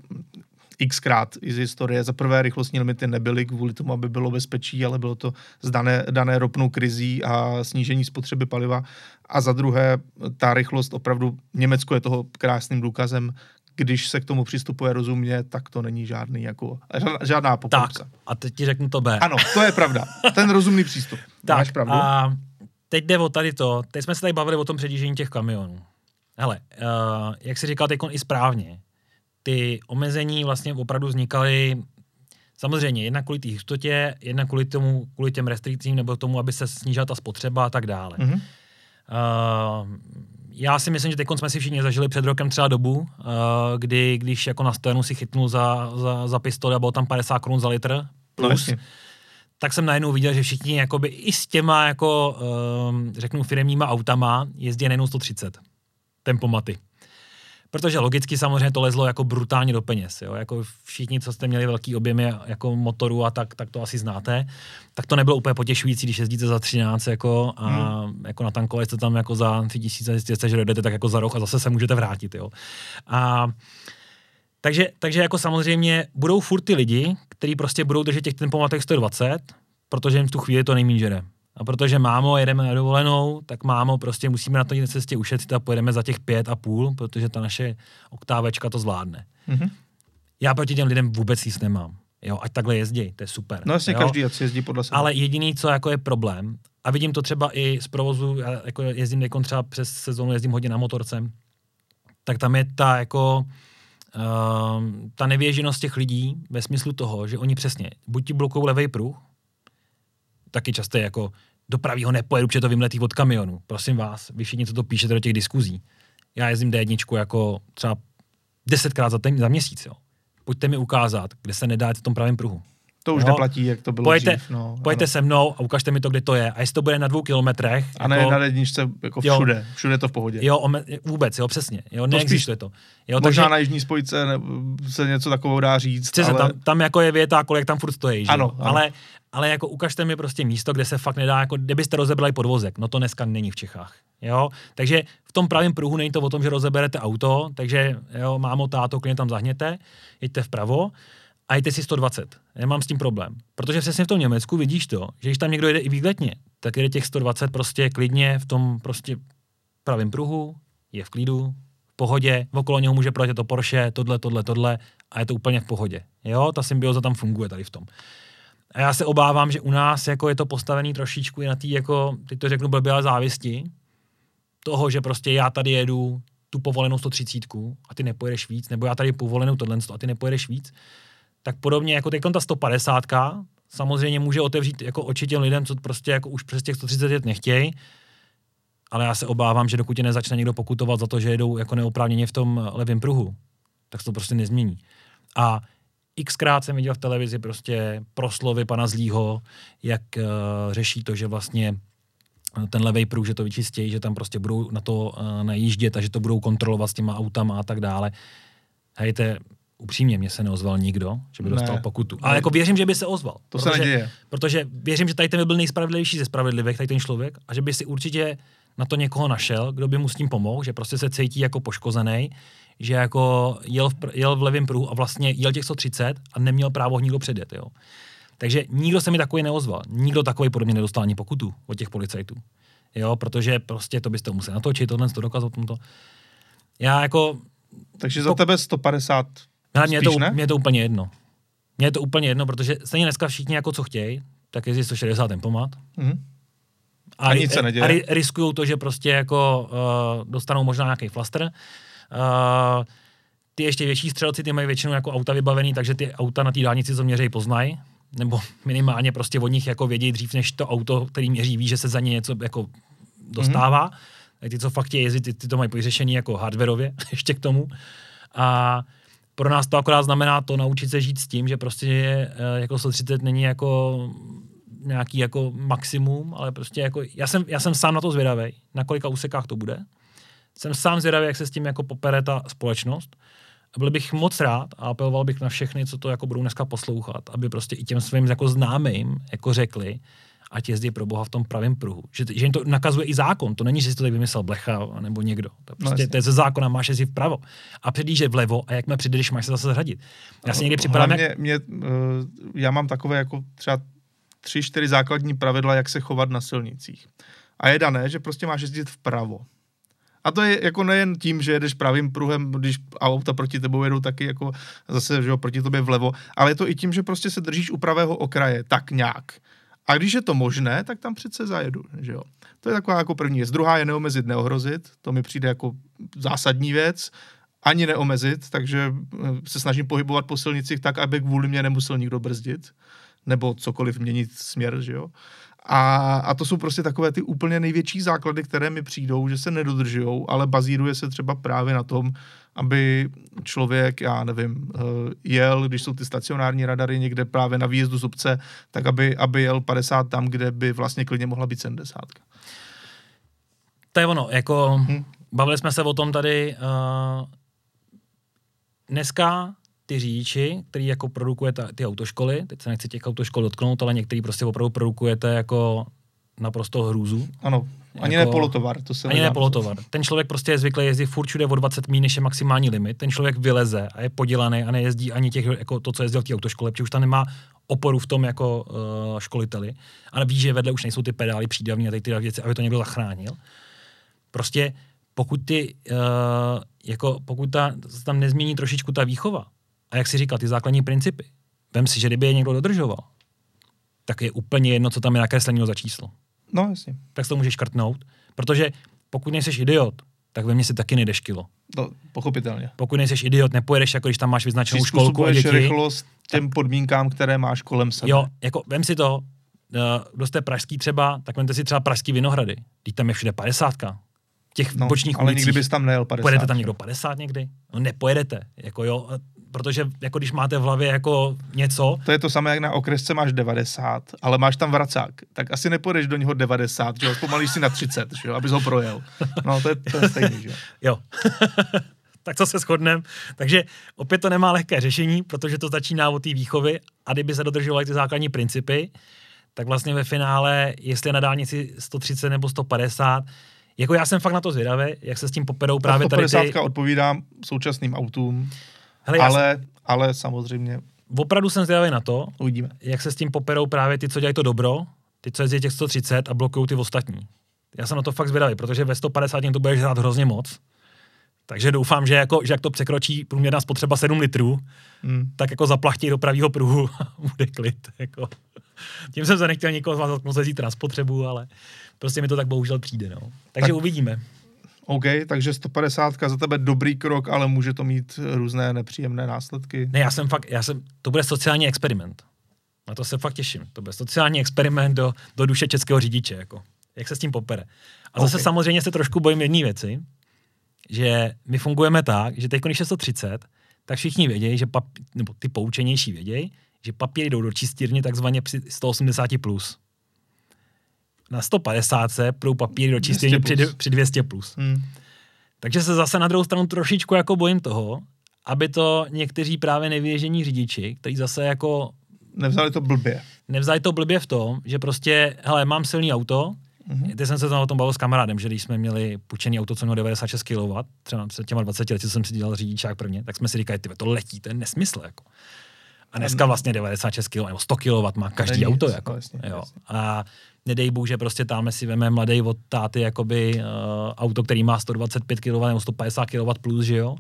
xkrát i z historie. Za prvé rychlostní limity nebyly kvůli tomu, aby bylo bezpečí, ale bylo to zdané, dané ropnou krizí a snížení spotřeby paliva. A za druhé, ta rychlost opravdu, Německo je toho krásným důkazem, když se k tomu přistupuje rozumně, tak to není žádný jako, žádná populka. Tak, a teď ti řeknu to B. Ano, to je pravda. Ten rozumný přístup. (laughs) tak, Máš pravdu? A teď jde o tady to. Teď jsme se tady bavili o tom předjíždění těch kamionů. Hele, uh, jak si říkal teď i správně, ty omezení vlastně opravdu vznikaly samozřejmě jedna kvůli té hustotě, jedna kvůli, tomu, kvůli těm restrikcím nebo tomu, aby se snížila ta spotřeba a tak dále. Mm-hmm. Uh, já si myslím, že teď jsme si všichni zažili před rokem třeba dobu, uh, kdy když jako na stojanu si chytnul za, za, za pistoli a bylo tam 50 korun za litr plus, no, tak jsem najednou viděl, že všichni jakoby i s těma jako, um, řeknu, firmníma autama jezdí najednou 130 tempomaty. Protože logicky samozřejmě to lezlo jako brutálně do peněz. Jo? Jako všichni, co jste měli velký objemy jako motoru a tak, tak to asi znáte. Tak to nebylo úplně potěšující, když jezdíte za 13 jako, a hmm. jako na tankovali jste tam jako za 3000, zjistíte, že dojdete tak jako za rok a zase se můžete vrátit. Jo? A takže, takže jako samozřejmě budou furt ty lidi, kteří prostě budou držet těch tempomatech 120, protože jim v tu chvíli to nejméně žere. A protože mámo, jedeme na dovolenou, tak mámo, prostě musíme na to cestě ušetřit a pojedeme za těch pět a půl, protože ta naše oktávečka to zvládne. Mm-hmm. Já proti těm lidem vůbec nic nemám. Jo, ať takhle jezdí, to je super. No jasně, jo? každý ať jezdí podle sebe. Ale jediný, co jako je problém, a vidím to třeba i z provozu, já jako jezdím někon třeba přes sezónu, jezdím hodně na motorce, tak tam je ta jako uh, ta nevěženost těch lidí ve smyslu toho, že oni přesně, buď ti blokují levý pruh, taky často jako dopraví ho nepojedu, protože to vymletí od kamionu. Prosím vás, vy všichni, co to píšete do těch diskuzí. Já jezdím D1 jako třeba desetkrát za, ten, za měsíc, jo. Pojďte mi ukázat, kde se nedá v tom pravém pruhu. To už jo? neplatí, jak to bylo pojďte, dřív. No, pojďte se mnou a ukažte mi to, kde to je. A jestli to bude na dvou kilometrech. A ne jako, na jedničce, jako všude. Jo, všude to v pohodě. Jo, ome, vůbec, jo, přesně. Jo, neexistuje to. Jo, možná takže, na jižní spojce ne, se něco takového dá říct. ale... tam, tam, jako je věta, kolik tam furt stojí. Že? Ano, ano. Ale, ale jako ukažte mi prostě místo, kde se fakt nedá, jako kdybyste rozebrali podvozek. No to dneska není v Čechách. Jo? Takže v tom pravém pruhu není to o tom, že rozeberete auto, takže jo, mámo, táto, klidně tam zahněte, jeďte vpravo a jděte si 120. Nemám s tím problém. Protože přesně v tom Německu vidíš to, že když tam někdo jede i výletně, tak jede těch 120 prostě klidně v tom prostě pravém pruhu, je v klidu, v pohodě, okolo něho může projet to Porsche, tohle, tohle, tohle a je to úplně v pohodě. Jo, ta symbioza tam funguje tady v tom. A já se obávám, že u nás jako je to postavený trošičku i na té, jako, teď to řeknu blbě, závisti, toho, že prostě já tady jedu tu povolenou 130 a ty nepojedeš víc, nebo já tady povolenou tohle a ty nepojedeš víc, tak podobně jako teď ta 150 samozřejmě může otevřít jako oči těm lidem, co prostě jako už přes těch 130 let nechtějí, ale já se obávám, že dokud tě nezačne někdo pokutovat za to, že jedou jako neoprávněně v tom levém pruhu, tak se to prostě nezmění. A xkrát jsem viděl v televizi prostě proslovy pana Zlího, jak uh, řeší to, že vlastně ten levý pruh, že to vyčistějí, že tam prostě budou na to uh, najíždět a že to budou kontrolovat s těma autama a tak dále. Hej, to je, upřímně, mě se neozval nikdo, že by Ne. dostal pokutu. Ale jako věřím, že by se ozval. To se neděje. Protože věřím, že tady ten by byl nejspravedlivější ze spravedlivých, tady ten člověk, a že by si určitě na to někoho našel, kdo by mu s tím pomohl, že prostě se cítí jako poškozený, že jako jel v, pr- jel v levém pruhu a vlastně jel těch 130 a neměl právo nikdo předjet. Jo. Takže nikdo se mi takový neozval. Nikdo takový podle mě nedostal ani pokutu od těch policajtů. Jo, protože prostě to byste museli natočit, tohle to dokázat tomto. Já jako, Takže za Pok- tebe 150 hele, mě, je spíš to, ne? mě je to úplně jedno. Mně je to úplně jedno, protože stejně dneska všichni jako co chtějí, tak jezdí 160 tempomat. Mhm. A, A nic se neděje. A ri, riskují to, že prostě jako uh, dostanou možná nějaký flaster. Uh, ty ještě větší střelci, ty mají většinou jako auta vybavený, takže ty auta na té dálnici, co měří, poznají. Nebo minimálně prostě od nich jako vědějí dřív, než to auto, který měří, ví, že se za ně něco jako dostává. Mm-hmm. Ty, co fakt chtějí jezdit, ty, ty to mají vyřešený jako hardwareově (laughs) ještě k tomu. A pro nás to akorát znamená to naučit se žít s tím, že prostě eh, jako 130 není jako nějaký jako maximum, ale prostě jako, já jsem, já jsem sám na to zvědavý, na kolika úsekách to bude. Jsem sám zvědavý, jak se s tím jako popere ta společnost. A byl bych moc rád a apeloval bych na všechny, co to jako budou dneska poslouchat, aby prostě i těm svým jako známým jako řekli, ať jezdí pro boha v tom pravém pruhu. Že, že jim to nakazuje i zákon. To není, že si to tady vymyslel Blecha nebo někdo. To, je prostě, jasně. to je ze zákona, máš jezdit vpravo. A předjíže vlevo a jakmile přijdeš, máš se zase zhradit. Já si někdy připadám, jak... Mě, uh, já mám takové jako třeba tři, čtyři základní pravidla, jak se chovat na silnicích. A je dané, že prostě máš jezdit vpravo. A to je jako nejen tím, že jedeš pravým pruhem, když auta proti tebou jedou taky jako zase, že jo, proti tobě vlevo, ale je to i tím, že prostě se držíš u pravého okraje, tak nějak. A když je to možné, tak tam přece zajedu, že jo. To je taková jako první věc. Druhá je neomezit, neohrozit. To mi přijde jako zásadní věc. Ani neomezit, takže eh, se snažím pohybovat po silnicích tak, aby kvůli mě nemusel nikdo brzdit nebo cokoliv měnit směr, že jo. A, a to jsou prostě takové ty úplně největší základy, které mi přijdou, že se nedodržujou, ale bazíruje se třeba právě na tom, aby člověk, já nevím, eh, jel, když jsou ty stacionární radary někde právě na výjezdu z obce, tak aby, aby jel 50 tam, kde by vlastně klidně mohla být 70. To je ono, jako Hm. hm. bavili jsme se o tom tady, uh, dneska ty řidiči, který jako produkuje ta, ty autoškoly, teď se nechci těch autoškol dotknout, ale některý prostě opravdu produkujete jako naprosto hrůzu. Ano, ani Jako- ne polotovar, to se Ani ne polotovar. Ten člověk prostě je zvyklý jezdit furt všude o 20 míň, než je maximální limit. Ten člověk vyleze a je podělaný a nejezdí ani těch, jako to, co jezdil v té autoškole, protože už tam nemá oporu v tom jako uh, školiteli. A ví, že vedle už nejsou ty pedály přídavní a tady ty věci, aby to někdo zachránil. Prostě pokud ty, uh, jako pokud ta, tam nezmění trošičku ta výchova, a jak si říkal, ty základní principy, vem si, že kdyby je někdo dodržoval, tak je úplně jedno, co tam je nakresleno za číslo No, jasně. tak to můžeš škrtnout, protože pokud nejseš idiot, tak ve mně si taky nejdeš kilo. No, pochopitelně. Pokud nejseš idiot, nepojedeš, jako když tam máš vyznačenou školku a děti. rychlost těm podmínkám, které máš kolem sebe. Jo, jako vem si to, uh, kdo jste pražský třeba, tak vemte si třeba pražský Vinohrady. Když tam je všude 50. Těch no, bočních ale ulicích. nikdy bys tam nejel 50. Pojedete tam někdo 50 někdy? No nepojedete, jako jo, protože jako když máte v hlavě jako něco, To je to samé, jak na okresce máš 90, ale máš tam vracák, tak asi nepojedeš do něho 90, že jo, zpomalíš si na 30, že jo, abys ho projel. No, to je, to je stejný, že jo. (laughs) Jo. (laughs) tak to se shodneme. Takže opět to nemá lehké řešení, protože to začíná od té výchovy a kdyby se dodržovaly ty základní principy, tak vlastně ve finále, jestli je na dálnici 130 nebo 150, jako já jsem fakt na to zvědavý, jak se s tím poperou právě tady 150 ty... odpovídá současným autům, Hele, já ale, ale samozřejmě jsem, opravdu jsem zvědavý na to, uvidíme. jak se s tím poperou právě ty, co dělají to dobro, ty, co jezdí těch 130 a blokují ty ostatní. Já jsem na to fakt zvědavý, protože ve 150 to budeš hrát hrozně moc. Takže doufám, že, jako, že jak to překročí průměrná spotřeba 7 litrů, Hmm. tak jako zaplachtí do pravého pruhu a (laughs) bude klid. Jako. Tím jsem se nechtěl nikoho z vás zatknout zítra na spotřebu, ale prostě mi to tak bohužel přijde. No. Takže Tak- uvidíme. OK, takže 150 za tebe dobrý krok, ale může to mít různé nepříjemné následky. Ne, já jsem fakt, já jsem, to bude sociální experiment. Na to se fakt těším. To bude sociální experiment do, do duše českého řidiče. Jako. Jak se s tím popere. A zase OK. samozřejmě se trošku bojím jedné věci, že my fungujeme tak, že teď, když je 130, tak všichni vědějí, že pap, nebo ty poučenější vědějí, že papíry jdou do čistírny takzvaně při 180 plus. Na 150 se prou papíry do 200 čistírny při, při 200 plus. Hmm. Takže se zase na druhou stranu trošičku jako bojím toho, aby to někteří právě nevěžení řidiči, kteří zase jako Nevzali to blbě. nevzali to blbě v tom, že prostě, hele, mám silný auto, mm-hmm. Teď jsem se tam o tom bavil s kamarádem, že když jsme měli půjčený auto, co mělo 96 kW, třeba před těma 20 lety, co jsem si dělal řidičák prvně, tak jsme si říkali, ty to letí, to je nesmysl. Jako. A dneska vlastně 96 kW nebo 100 kW má každý Není auto. Jako, jasně, jo. A nedej bůh, že prostě tam si veme mladý od táty jakoby, uh, auto, který má 125 kW nebo 150 kW plus, že jo.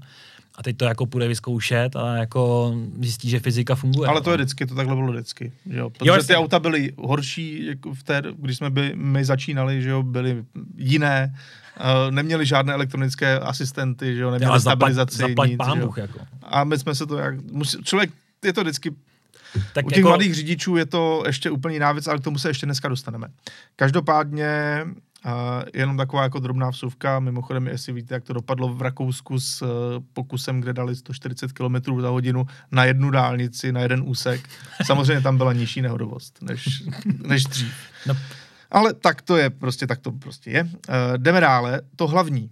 A teď to jako půjde vyzkoušet a jako zjistí, že fyzika funguje. Ale no. to je vždycky, to takhle bylo vždycky. Že jo? Protože jasně. ty auta byly horší, jako v té, když jsme by, my začínali, že jo, byly jiné, uh, neměli žádné elektronické asistenty, že jo, neměli zaplať, stabilizaci, zaplať nic, pán že jo. Bůh, jako. A my jsme se to jak, musí, člověk, je to vždycky Tak U těch jako, mladých řidičů je to ještě úplně jiná věc, ale k tomu se ještě dneska dostaneme. Každopádně uh, jenom taková jako drobná vsuvka, mimochodem, jestli víte, jak to dopadlo v Rakousku s uh, pokusem, kde dali 140 km za hodinu na jednu dálnici, na jeden úsek. Samozřejmě tam byla nižší nehodovost než, než dřív. No. Ale tak to je, prostě tak to prostě je. Uh, jdeme dále. To hlavní,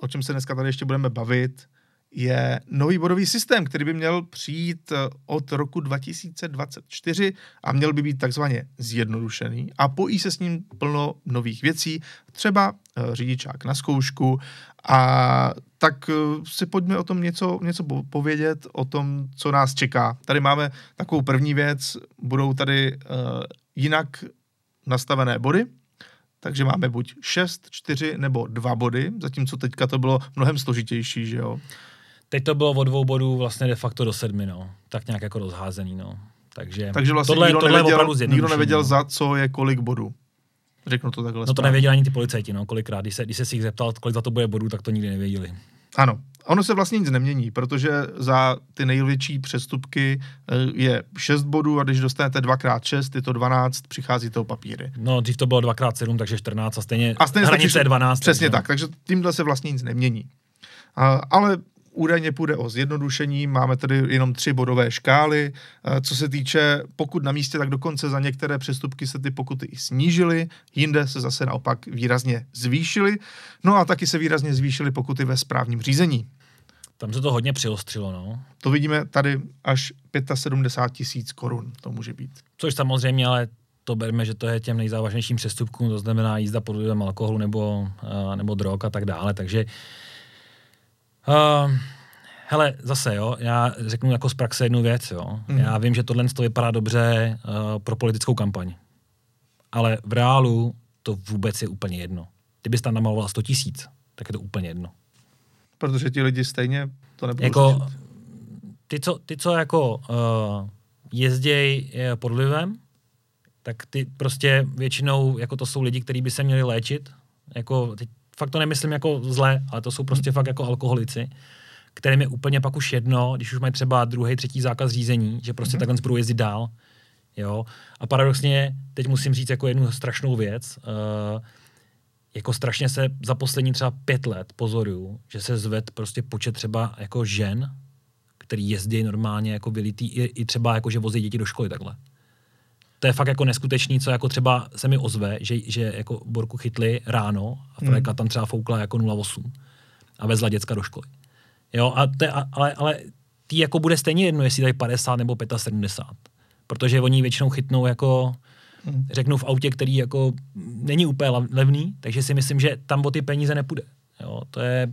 o čem se dneska tady ještě budeme bavit, je nový bodový systém, který by měl přijít eh, od roku 2024 a měl by být takzvaně zjednodušený a pojí se s ním plno nových věcí, třeba eh, řidičák na zkoušku a tak eh, si pojďme o tom něco, něco po- povědět, o tom, co nás čeká. Tady máme takovou první věc, budou tady uh, jinak nastavené body, takže máme buď 6, 4 nebo 2 body, zatímco teďka to bylo mnohem složitější, že jo. Teď to bylo od dvou bodů vlastně de facto do sedmi, no. Tak nějak jako rozházený, no. Takže, Takže vlastně tohle, nikdo, tohle je nevěděl, nikdo zjednodušení, nevěděl, no. za co je kolik bodů. Řeknu to takhle. No to správně. nevěděli ani ty policajti, no, kolikrát. Když se, když se si jich zeptal, kolik za to bude bodů, tak to nikdy nevěděli. Ano. Ono se vlastně nic nemění, protože za ty největší přestupky eh, je 6 bodů a když dostanete 2x6, je to 12, přichází to papíry. No, dřív to bylo 2x7, takže 14 a stejně, A stejně hranice je 12. Přesně takže- tak, takže tímhle se vlastně nic nemění. A, ale údajně půjde o zjednodušení, máme tedy jenom tři bodové škály. A Co se týče pokud na místě, tak dokonce za některé přestupky se ty pokuty i snížily, jinde se zase naopak výrazně zvýšily. No a taky se výrazně zvýšily pokuty ve správním řízení. Tam se to hodně přiostřilo, no. To vidíme tady až 75 tisíc korun, to může být. Což samozřejmě, ale to berme, že to je těm nejzávažnějším přestupkům, to znamená jízda pod vlivem alkoholu nebo, uh, nebo drog a tak dále, takže uh, hele, zase jo, já řeknu jako z praxe jednu věc, jo. Mhm. Já vím, že tohle to vypadá dobře uh, pro politickou kampaň, ale v reálu to vůbec je úplně jedno. Kdybys tam namaloval 100 tisíc, tak je to úplně jedno. Protože ti lidi stejně to nebudou Jako, řešit. ty, co, ty, co jako uh, jezdějí eh, pod vlivem, tak ty prostě většinou, jako to jsou lidi, kteří by se měli léčit. Jako, teď, fakt to nemyslím jako zle, ale to jsou prostě fakt jako alkoholici, kterým je úplně pak už jedno, když už mají třeba druhý, třetí zákaz řízení, že prostě mm-hmm. takhle budou jezdit dál. Jo? A paradoxně, teď musím říct jako jednu strašnou věc, uh, jako strašně se za poslední třeba pět let pozoruju, že se zved prostě počet třeba jako žen, který jezdí normálně jako vylitý, i, i třeba jako, že vozí děti do školy takhle. To je fakt jako neskutečný, co jako třeba se mi ozve, že, že jako Borku chytli ráno a Hmm. Freka tam třeba foukla jako 0,8 a vezla děcka do školy. Jo, a te, a, ale, ale tý jako bude stejně jedno, jestli tady 50 nebo 75. Protože oni většinou chytnou jako, Hmm. řeknu v autě, který jako není úplně levný, takže si myslím, že tam o ty peníze nepůjde. Jo, to je,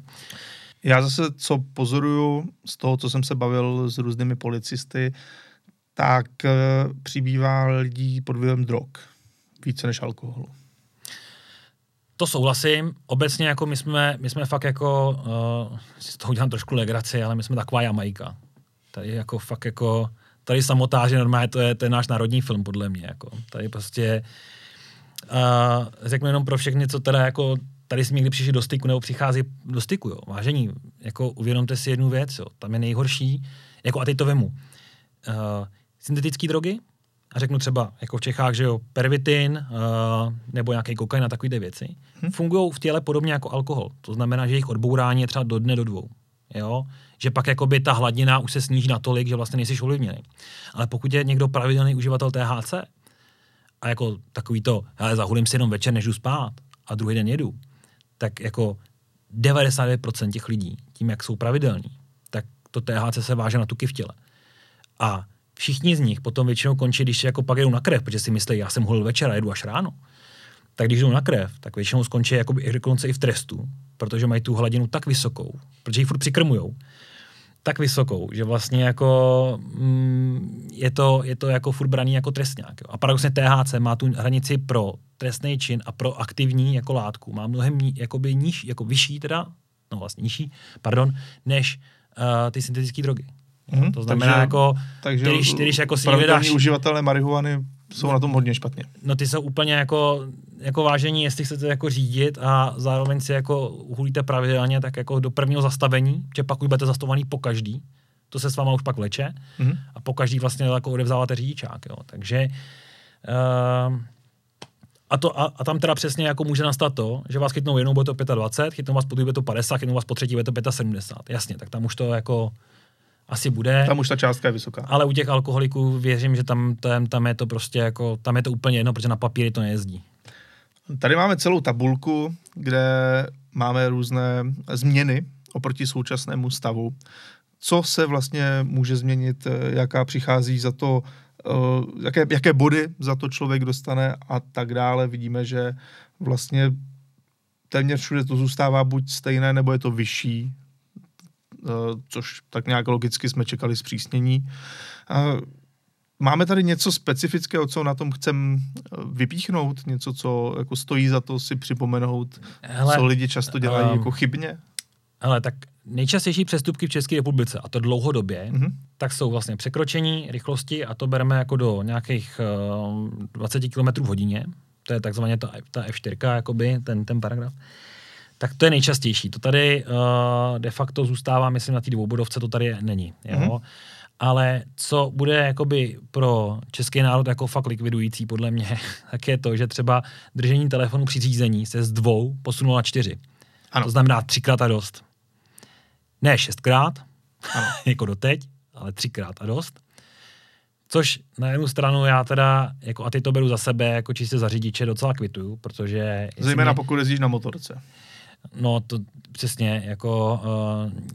Já zase, co pozoruju z toho, co jsem se bavil s různými policisty, tak e, přibývá lidí pod vlivem drog. Více než alkoholu. To souhlasím. Obecně jako my jsme, my jsme fakt jako, uh, z toho udělám trošku legraci, ale my jsme taková Jamajka. Tady jako fakt jako, tady samotáže normálně to je, to je náš národní film podle mě. Jako. Tady prostě, uh, řeknu jenom pro všechny, co teda jako tady jsme někdy přišli do styku nebo přichází do styku, jo. Vážení, jako uvědomte si jednu věc, jo. Tam je nejhorší, jako a teď to vemu. Uh, syntetické drogy, a řeknu třeba, jako v Čechách, že jo, pervitin uh, nebo nějaký kokain a takové věci, hmm. fungují v těle podobně jako alkohol. To znamená, že jejich odbourání je třeba do dne, do dvou. Jo? Že pak jakoby ta hladina už se sníží natolik, že vlastně nejsi ovlivněný. Ale pokud je někdo pravidelný uživatel THC a jako takový to, hele, zahulím si jenom večer, než jdu spát a druhý den jedu, tak jako 99% těch lidí, tím, jak jsou pravidelní, tak to THC se váže na tuky v těle. A všichni z nich potom většinou končí, když jako pak jedou na krev, protože si myslí, já jsem holil večer a jedu až ráno. Tak když jdou na krev, tak většinou skončí jako dokonce i v trestu, protože mají tu hladinu tak vysokou, protože ji furt přikrmujou, tak vysokou, že vlastně jako mm, je, to, je to jako furt braný jako trestňák. Jo. A paradoxně THC má tu hranici pro trestný čin a pro aktivní jako látku. Má mnohem ní, jakoby níž, jako vyšší teda, no vlastně nižší, pardon, než uh, ty syntetické drogy. Mm-hmm, to znamená takže, jako, takže když, když jako si vydáš... uživatelé marihuany jsou na tom hodně špatně. No ty jsou úplně jako, jako vážení, jestli chcete jako řídit a zároveň si jako uhulíte pravidelně, tak jako do prvního zastavení, že pak už budete zastavovaný po každý, to se s váma už pak vleče mm-hmm. a po každý vlastně jako odevzdáváte řidičák, jo. Takže uh, a, to, a, a, tam teda přesně jako může nastat to, že vás chytnou jednou, bude to 25, chytnou vás po druhé, bude to 50, chytnou vás po třetí, bude to 75. Jasně, tak tam už to jako asi bude. Tam už ta částka je vysoká. Ale u těch alkoholiků věřím, že tam, tam, tam je to prostě jako, tam je to úplně jedno, protože na papíry to nejezdí. Tady máme celou tabulku, kde máme různé změny oproti současnému stavu. Co se vlastně může změnit, jaká přichází za to, eh, jaké, jaké body za to člověk dostane a tak dále. Vidíme, že vlastně téměř všude to zůstává buď stejné, nebo je to vyšší Eh, což tak nějak logicky jsme čekali zpřísnění. Eh, máme tady něco specifického, co na tom chcem eh, vypíchnout? Něco, co jako stojí za to si připomenout, Hele, co lidi často dělají um, jako chybně? Ale tak nejčastější přestupky v České republice, a to dlouhodobě, mm-hmm. tak jsou vlastně překročení rychlosti a to bereme jako do nějakých uh, 20 km v hodině. To je takzvaně ta, ta F4, jakoby, ten, ten paragraf. Uh, tak to je nejčastější. To tady uh, de facto zůstává, myslím, na té dvoubodovce to tady není. Jo? Mm-hmm. Ale co bude jakoby pro český národ jako fakt likvidující, podle mě, (laughs) tak je to, že třeba držení telefonu při řízení se z dvou posunulo na čtyři. Ano. To znamená třikrát a dost. Ne šestkrát, ano. (laughs) jako doteď, ale třikrát a dost. Což na jednu stranu já teda, jako a ty to beru za sebe, jako čistě za řidiče docela kvituju, protože... Zejména mě, pokud jezdíš na motorce. No to přesně, jako...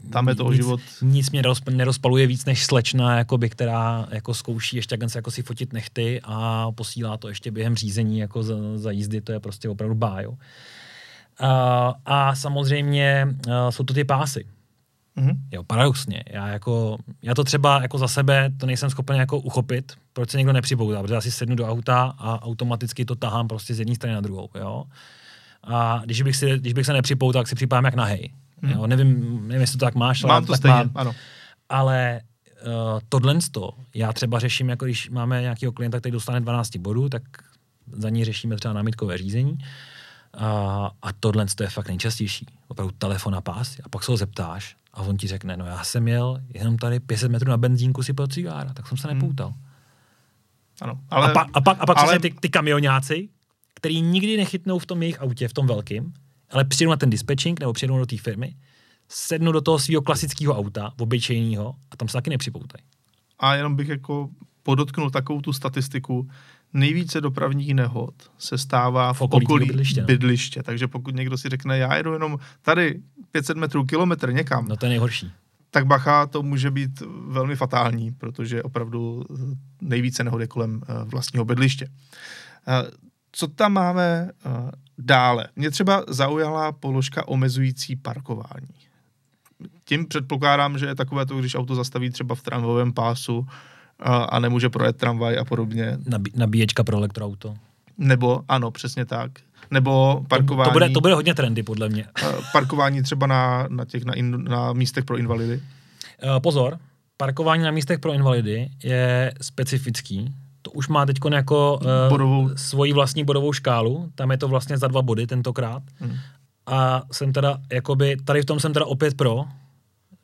Uh, Tam je to o život. Nic mě nerozpaluje víc než slečna, jakoby, která jako zkouší ještě jak se jako si fotit nechty a posílá to ještě během řízení jako za, za jízdy, to je prostě opravdu bájo. Uh, a samozřejmě uh, jsou to ty pásy. Mm-hmm. Jo, paradoxně. Já, jako, já to třeba jako za sebe to nejsem schopen jako uchopit, proč se někdo nepřipoutá, protože já si sednu do auta a automaticky to tahám prostě z jedné strany na druhou. Jo? A když bych, si, když bych se nepřipoutal, tak si připadám jak nahej. Hmm. Jo, nevím, nevím, jestli to tak máš. Mám to stejně, mám. ano. Ale uh, tohle já třeba řeším, jako když máme nějakého klienta, který dostane 12 bodů, tak za ní řešíme třeba námitkové řízení. A, a tohle je fakt nejčastější. Opravdu telefon a pás. A pak se ho zeptáš a on ti řekne, no já jsem jel jenom tady 500 metrů na benzínku si pil cigára, tak jsem se nepoutal. Hmm. Ano, ale, a, pa, a pak, a pak ale... ty, ty kamionáci, který nikdy nechytnou v tom jejich autě, v tom velkým, ale přijdou na ten dispatching nebo přijdou do té firmy, sednou do toho svého klasického auta, obyčejného, a tam se taky nepřipoutají. A jenom bych jako podotknul takovou tu statistiku, nejvíce dopravních nehod se stává v, v okolí, okolí bydliště, no. bydliště. Takže pokud někdo si řekne, já jedu jenom tady 500 metrů, kilometr někam. No to je nejhorší. Tak bacha, to může být velmi fatální, protože opravdu nejvíce nehod je kolem eh, vlastního bydliště. Co tam máme uh, dále? Mě třeba zaujala položka omezující parkování. Tím předpokládám, že je takové to, když auto zastaví třeba v tramvovém pásu uh, a nemůže projet tramvaj a podobně. Nabí, nabíječka pro elektroauto. Nebo, ano, přesně tak. Nebo parkování... To, to, bude, to bude hodně trendy, podle mě. Uh, parkování třeba na, na, těch, na, in, na místech pro invalidy. Uh, pozor, parkování na místech pro invalidy je specifický, už má teď jako uh, svoji vlastní bodovou škálu, tam je to vlastně za dva body tentokrát. Hmm. A jsem teda, jakoby, tady v tom jsem teda opět pro,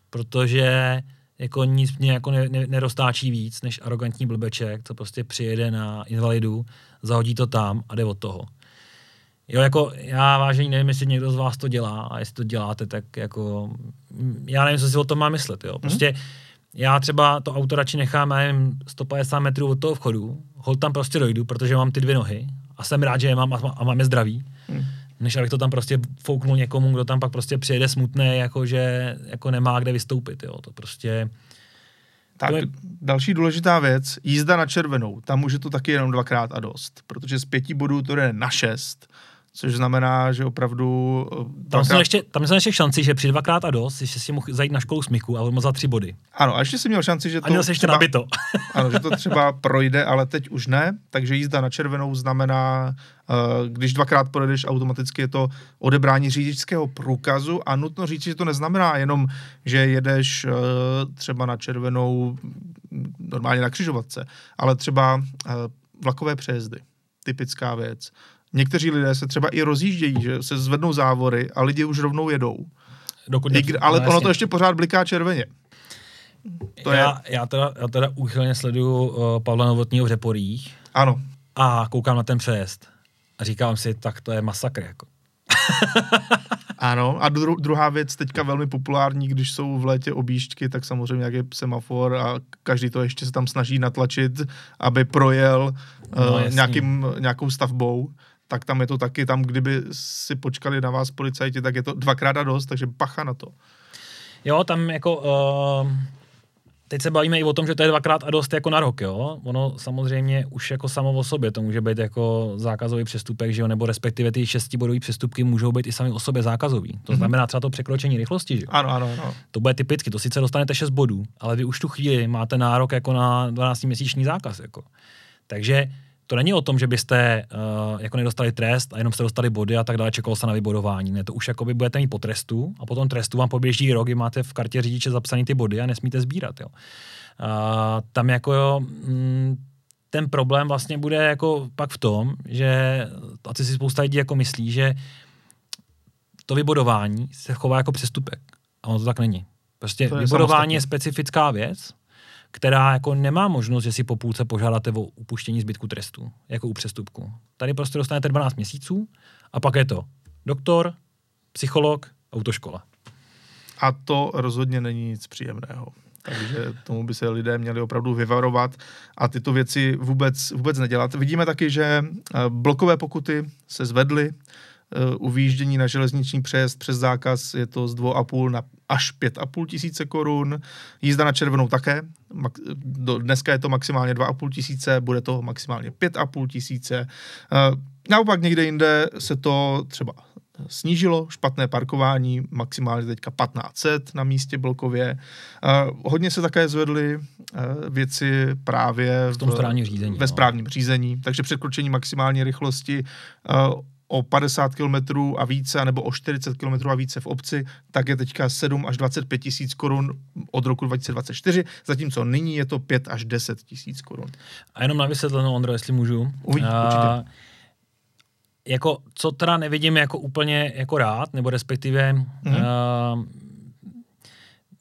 protože jako nic mě jako ne, ne, neroztáčí víc, než arrogantní blbeček, co prostě přijede na invalidu, zahodí to tam a jde od toho. Jo, jako já vážení nevím, jestli někdo z vás to dělá a jestli to děláte, tak jako já nevím, co si o tom má myslet, jo. Prostě hmm já třeba to auto radši nechám, já nevím, 150 metrů od toho vchodu, hol tam prostě dojdu, protože mám ty dvě nohy a jsem rád, že je mám a, a mám je zdraví. Hmm. než abych to tam prostě fouknul někomu, kdo tam pak prostě přijede smutný, jako že jako nemá kde vystoupit, jo. To prostě... Tak, To je- další důležitá věc, jízda na červenou. Tam už je to taky jenom dvakrát a dost, protože z pěti bodů to jde na šest, což znamená, že opravdu eh, Tam dvakrát... ještě, tam jsem ještě šanci, že při dvakrát a dost, že si mohl zajít na školu smyku a on za tři body. Ano, a ještě jsem měl šanci, že A to měl jsi ještě třeba, nabito. (laughs) ano, že to třeba projde, ale teď už ne, takže jízda na červenou znamená, eh, když dvakrát projedeš, automaticky je to odebrání řidičského průkazu a nutno říct, že to neznamená jenom, že jedeš eh, třeba na červenou normálně na křižovatce, ale třeba vlakové přejezdy, typická věc. Někteří lidé se třeba i rozjíždějí, že se zvednou závory a lidi už rovnou jedou. Dokud I, kdy- ale no, ono to ještě pořád bliká červeně. to je- já, já, teda, já teda úchylně sleduju uh, Pavla Novotního v Řeporích Ano, a koukám na ten přejezd. A říkám si, tak to je masakr. Jako. (laughs) Ano, a dru, druhá věc, teďka velmi populární, když jsou v létě objížďky, tak samozřejmě jak je semafor a každý to ještě se tam snaží natlačit, aby projel No, no, uh, jasný. nějakým, nějakou stavbou, tak tam je to taky, tam kdyby si počkali na vás policajti, tak je to dvakrát a dost, takže bacha na to. Jo, tam jako... Uh, teď se bavíme i o tom, že to je dvakrát a dost jako na rok, jo. Ono samozřejmě už jako samo o sobě, to může být jako zákazový přestupek, že jo, nebo respektive ty šestibodové přestupky můžou být i sami o sobě zákazový. To znamená třeba to překročení rychlosti, že jo. Ano, ano, ano. To bude typicky, to sice dostanete 6 bodů, ale vy už tu chvíli máte nárok jako na 12-měsíční zákaz. Jako. Takže to není o tom, že byste uh, jako nedostali trest a jenom jste dostali body a tak dále, čekalo se na vybodování. Ne, to už jako by budete mít po trestu a po tom trestu vám poběží rok, kdy máte v kartě řidiče zapsaný ty body a nesmíte sbírat. Jo. Uh, tam jako jo, mm, ten problém vlastně bude jako pak v tom, že a ty si spousta lidí jako myslí, že to vybodování se chová jako přestupek. A ono to tak není. Prostě To je vybudování samostatně. je specifická věc, která jako nemá možnost, že si po půlce požádáte o upuštění zbytku trestu, jako u přestupku. Tady prostě dostanete 12 měsíců a pak je to doktor, psycholog, autoškola. A to rozhodně není nic příjemného. Takže tomu by se lidé měli opravdu vyvarovat a tyto věci vůbec, vůbec nedělat. Vidíme taky, že eh, blokové pokuty se zvedly. Eh, U výjíždění na železniční přejezd přes zákaz je to z 2,5 na až 5,5 tisíce korun. Jízda na červenou také. Dneska je to maximálně 2,5 tisíce, bude to maximálně 5,5 tisíce. Eh, Naopak někde jinde se to třeba snížilo špatné parkování, maximálně teďka 1500 na místě blokově. Uh, hodně se také zvedly uh, věci právě V tom správním řízení, ve no. správním řízení, takže překročení maximální rychlosti uh, o 50 km a více, nebo o 40 km a více v obci, tak je teďka 7 až 25 tisíc korun od roku 2024, zatímco nyní je to 5 až 10 tisíc korun. A jenom na vysvětlenou, Ondro, jestli můžu. Uvidí, určitě. jako, co teda nevidím jako úplně jako rád, nebo respektive Mhm. mm-hmm. uh,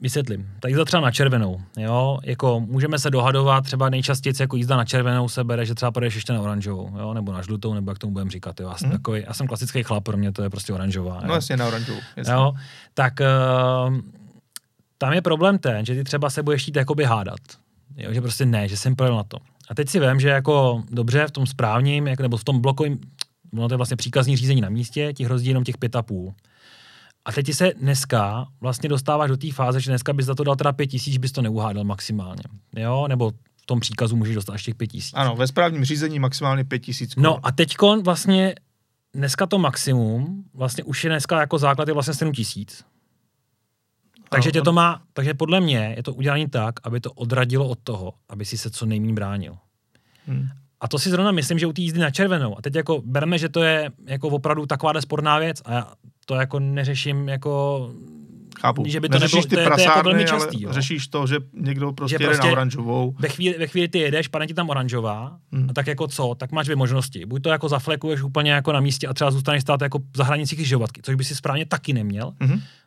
vysvětlím. Tak jízda třeba na červenou, jo, jako můžeme se dohadovat, třeba nejčastěji jako jízda na červenou se bere, že třeba pojedeš ještě na oranžovou, jo, nebo na žlutou, nebo jak tomu budeme říkat, jo. Já jsem, Mhm. takový, já jsem klasický chlap, pro mě to je prostě oranžová. No jo. jasně, na oranžovou. Jasně. Jo, tak uh, tam je problém ten, že ty třeba se budeš chtít jakoby hádat. Jo, že prostě ne, že jsem projel na to. A teď si vím, že jako dobře v tom správním, jako, nebo v tom blokovém, ono to je vlastně příkazní řízení na místě, ti hrozí jenom těch pět a půl. A teď se dneska vlastně dostáváš do té fáze, že dneska bys za to dal teda pět tisíc, bys to neuhádal maximálně. Jo, nebo v tom příkazu můžeš dostat až těch pět tisíc. Ano, ve správním řízení maximálně 5 tisíc. No a teďkon vlastně dneska to maximum, vlastně už je dneska jako základ je vlastně 7 tisíc. Takže tě to má, takže podle mě je to udělané tak, aby to odradilo od toho, aby si se co nejméně bránil. Hmm. A to si zrovna myslím, že u té jízdy na červenou. A teď jako bereme, že to je jako opravdu taková sporná věc a já to jako neřeším jako Chápu. Že by to Neřešíš nebylo- ty to je- to je jako prasárny, velmi ale častý, jo. řešíš to, že někdo prostě, Že jede prostě- na oranžovou. ve chvíli, ve chvíli ty jedeš, padne ti tam oranžová, Hmm. hmm. a tak jako co, tak máš dvě možnosti. Buď to jako zaflekuješ úplně jako na místě a třeba zůstaneš stát jako za hranicí křižovatky, což by si správně taky neměl,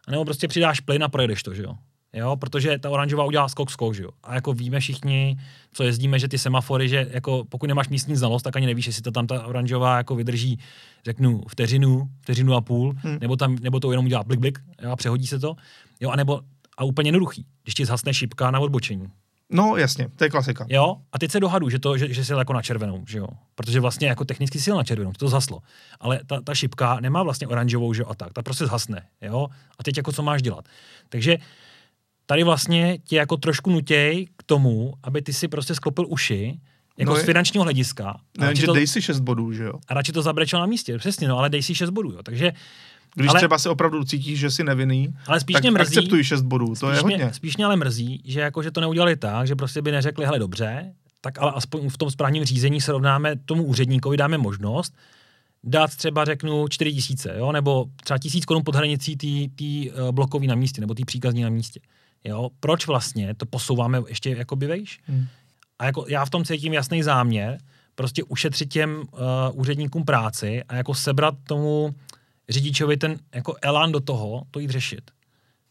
a nebo prostě přidáš plyn a projedeš to, že jo. Jo, protože ta oranžová udělá skok skok, že jo. A jako víme všichni, co jezdíme, že ty semafory, že jako pokud nemáš místní znalost, tak ani nevíš, jestli to tam ta oranžová jako vydrží, řeknu, vteřinu, vteřinu a půl, Hmm. nebo tam, nebo to jenom udělá blik, blik, jo, a přehodí se to. Jo, a nebo, a úplně jednoduchý, když ti zhasne šipka na odbočení. No jasně, to je klasika. Jo, a teď se dohadu, že, to, že, že jsi jako na červenou, že jo. Protože vlastně jako technicky si na červenou, to zhaslo. Ale ta, ta šipka nemá vlastně oranžovou, že jo, a tak, ta prostě zhasne, jo. A teď jako co máš dělat. Takže tady vlastně tě jako trošku nutěj k tomu, aby ty si prostě sklopil uši, jako No z finančního hlediska. Ne, že to, dej si 6 bodů, že jo. a radši to zabrečel na místě, přesně, no, ale dej si 6 bodů, jo. Takže, Když Ale- třeba se opravdu cítíš, že jsi nevinný, ale spíš tak mě mrzí, akceptuj 6 bodů, to je spíš, hodně. mě, spíš mě ale mrzí, že jako, že to neudělali tak, že prostě by neřekli, hele dobře, tak ale aspoň v tom správním řízení se rovnáme tomu úředníkovi, dáme možnost dát třeba řeknu 4 tisíce, jo, nebo třeba tisíc korun pod hranicí té uh, blokový na místě, nebo té příkazní na místě. Jo, proč vlastně to posouváme ještě jakoby vejš? Hmm. A jako já v tom cítím jasný záměr, prostě ušetřit těm uh, úředníkům práci a jako sebrat tomu řidičovi ten jako elán do toho, to jít řešit.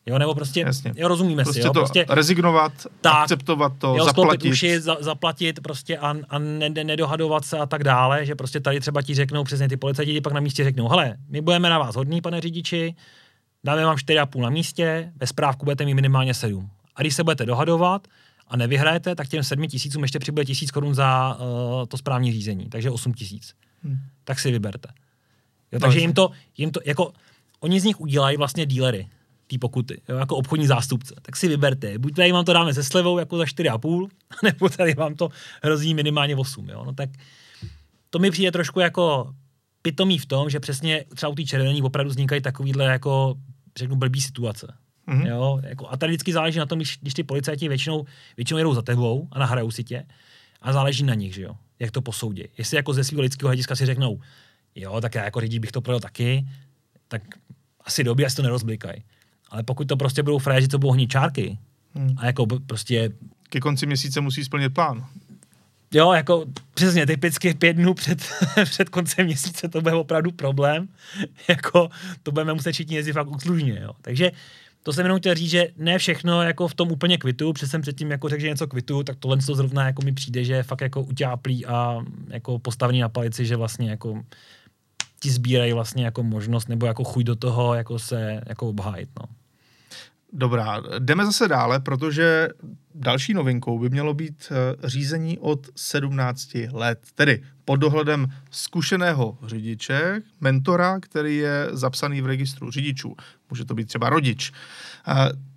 Jo, nebo prostě, Jasně. jo, rozumíme Prostě si, jo, to prostě rezignovat, Tak. akceptovat to, jo, zaplatit. uši, za, zaplatit prostě a, a ne, ne, nedohadovat se a tak dále, že prostě tady třeba ti řeknou, přesně ty policajti ti pak na místě řeknou, hele, my budeme na vás hodní, pane řidiči, dáme vám 4,5 na místě, bez správku budete mít minimálně 7. A když se budete dohadovat a nevyhrajete, tak těm 7 tisícům ještě přibude tisíc korun za uh, to správní řízení, takže 8 tisíc. Hmm. Tak si vyberte. Jo, No, takže jim to, jim to, jako, oni z nich udělají vlastně dílery, ty pokuty, jo, jako obchodní zástupce. Tak si vyberte, buď tady vám to dáme se slevou jako za 4,5, (laughs) nebo tady vám to hrozí minimálně 8. Jo? No tak to mi přijde trošku jako pitomý v tom, že přesně třeba u té červený opravdu vznikají takovýhle jako, řeknu, blbý situace. Mhm. Jo, jako, a tady vždycky záleží na tom, když, když ty policajti většinou, většinou jedou za tebou a nahrajou si tě, a záleží na nich, že jo, jak to posoudí. Jestli jako ze svého lidského hlediska si řeknou, jo, tak já jako řidič bych to projel taky, tak asi dobrý, asi to nerozblikají. Ale pokud to prostě budou fréži, co budou honit čárky, Hmm. a jako prostě Ke konci měsíce musí splnit plán. Jo, jako přesně, typicky pět dnů před, (laughs) před koncem měsíce to bude opravdu problém. (laughs) jako to budeme muset všichni jezdit fakt úslužně, jo. Takže to jsem jenom chtěl říct, že ne všechno jako v tom úplně kvitu, protože jsem předtím jako řekl, že něco kvitu, tak tohle to zrovna jako mi přijde, že je fakt jako utáplý a jako postavený na palici, že vlastně jako ti sbírají vlastně jako možnost nebo jako chuť do toho jako se jako obhájit, no. Dobrá, jdeme zase dále, protože další novinkou by mělo být eh, řízení od 17 let, tedy pod dohledem zkušeného řidiče, mentora, který je zapsaný v registru řidičů. Může to být třeba rodič. Eh,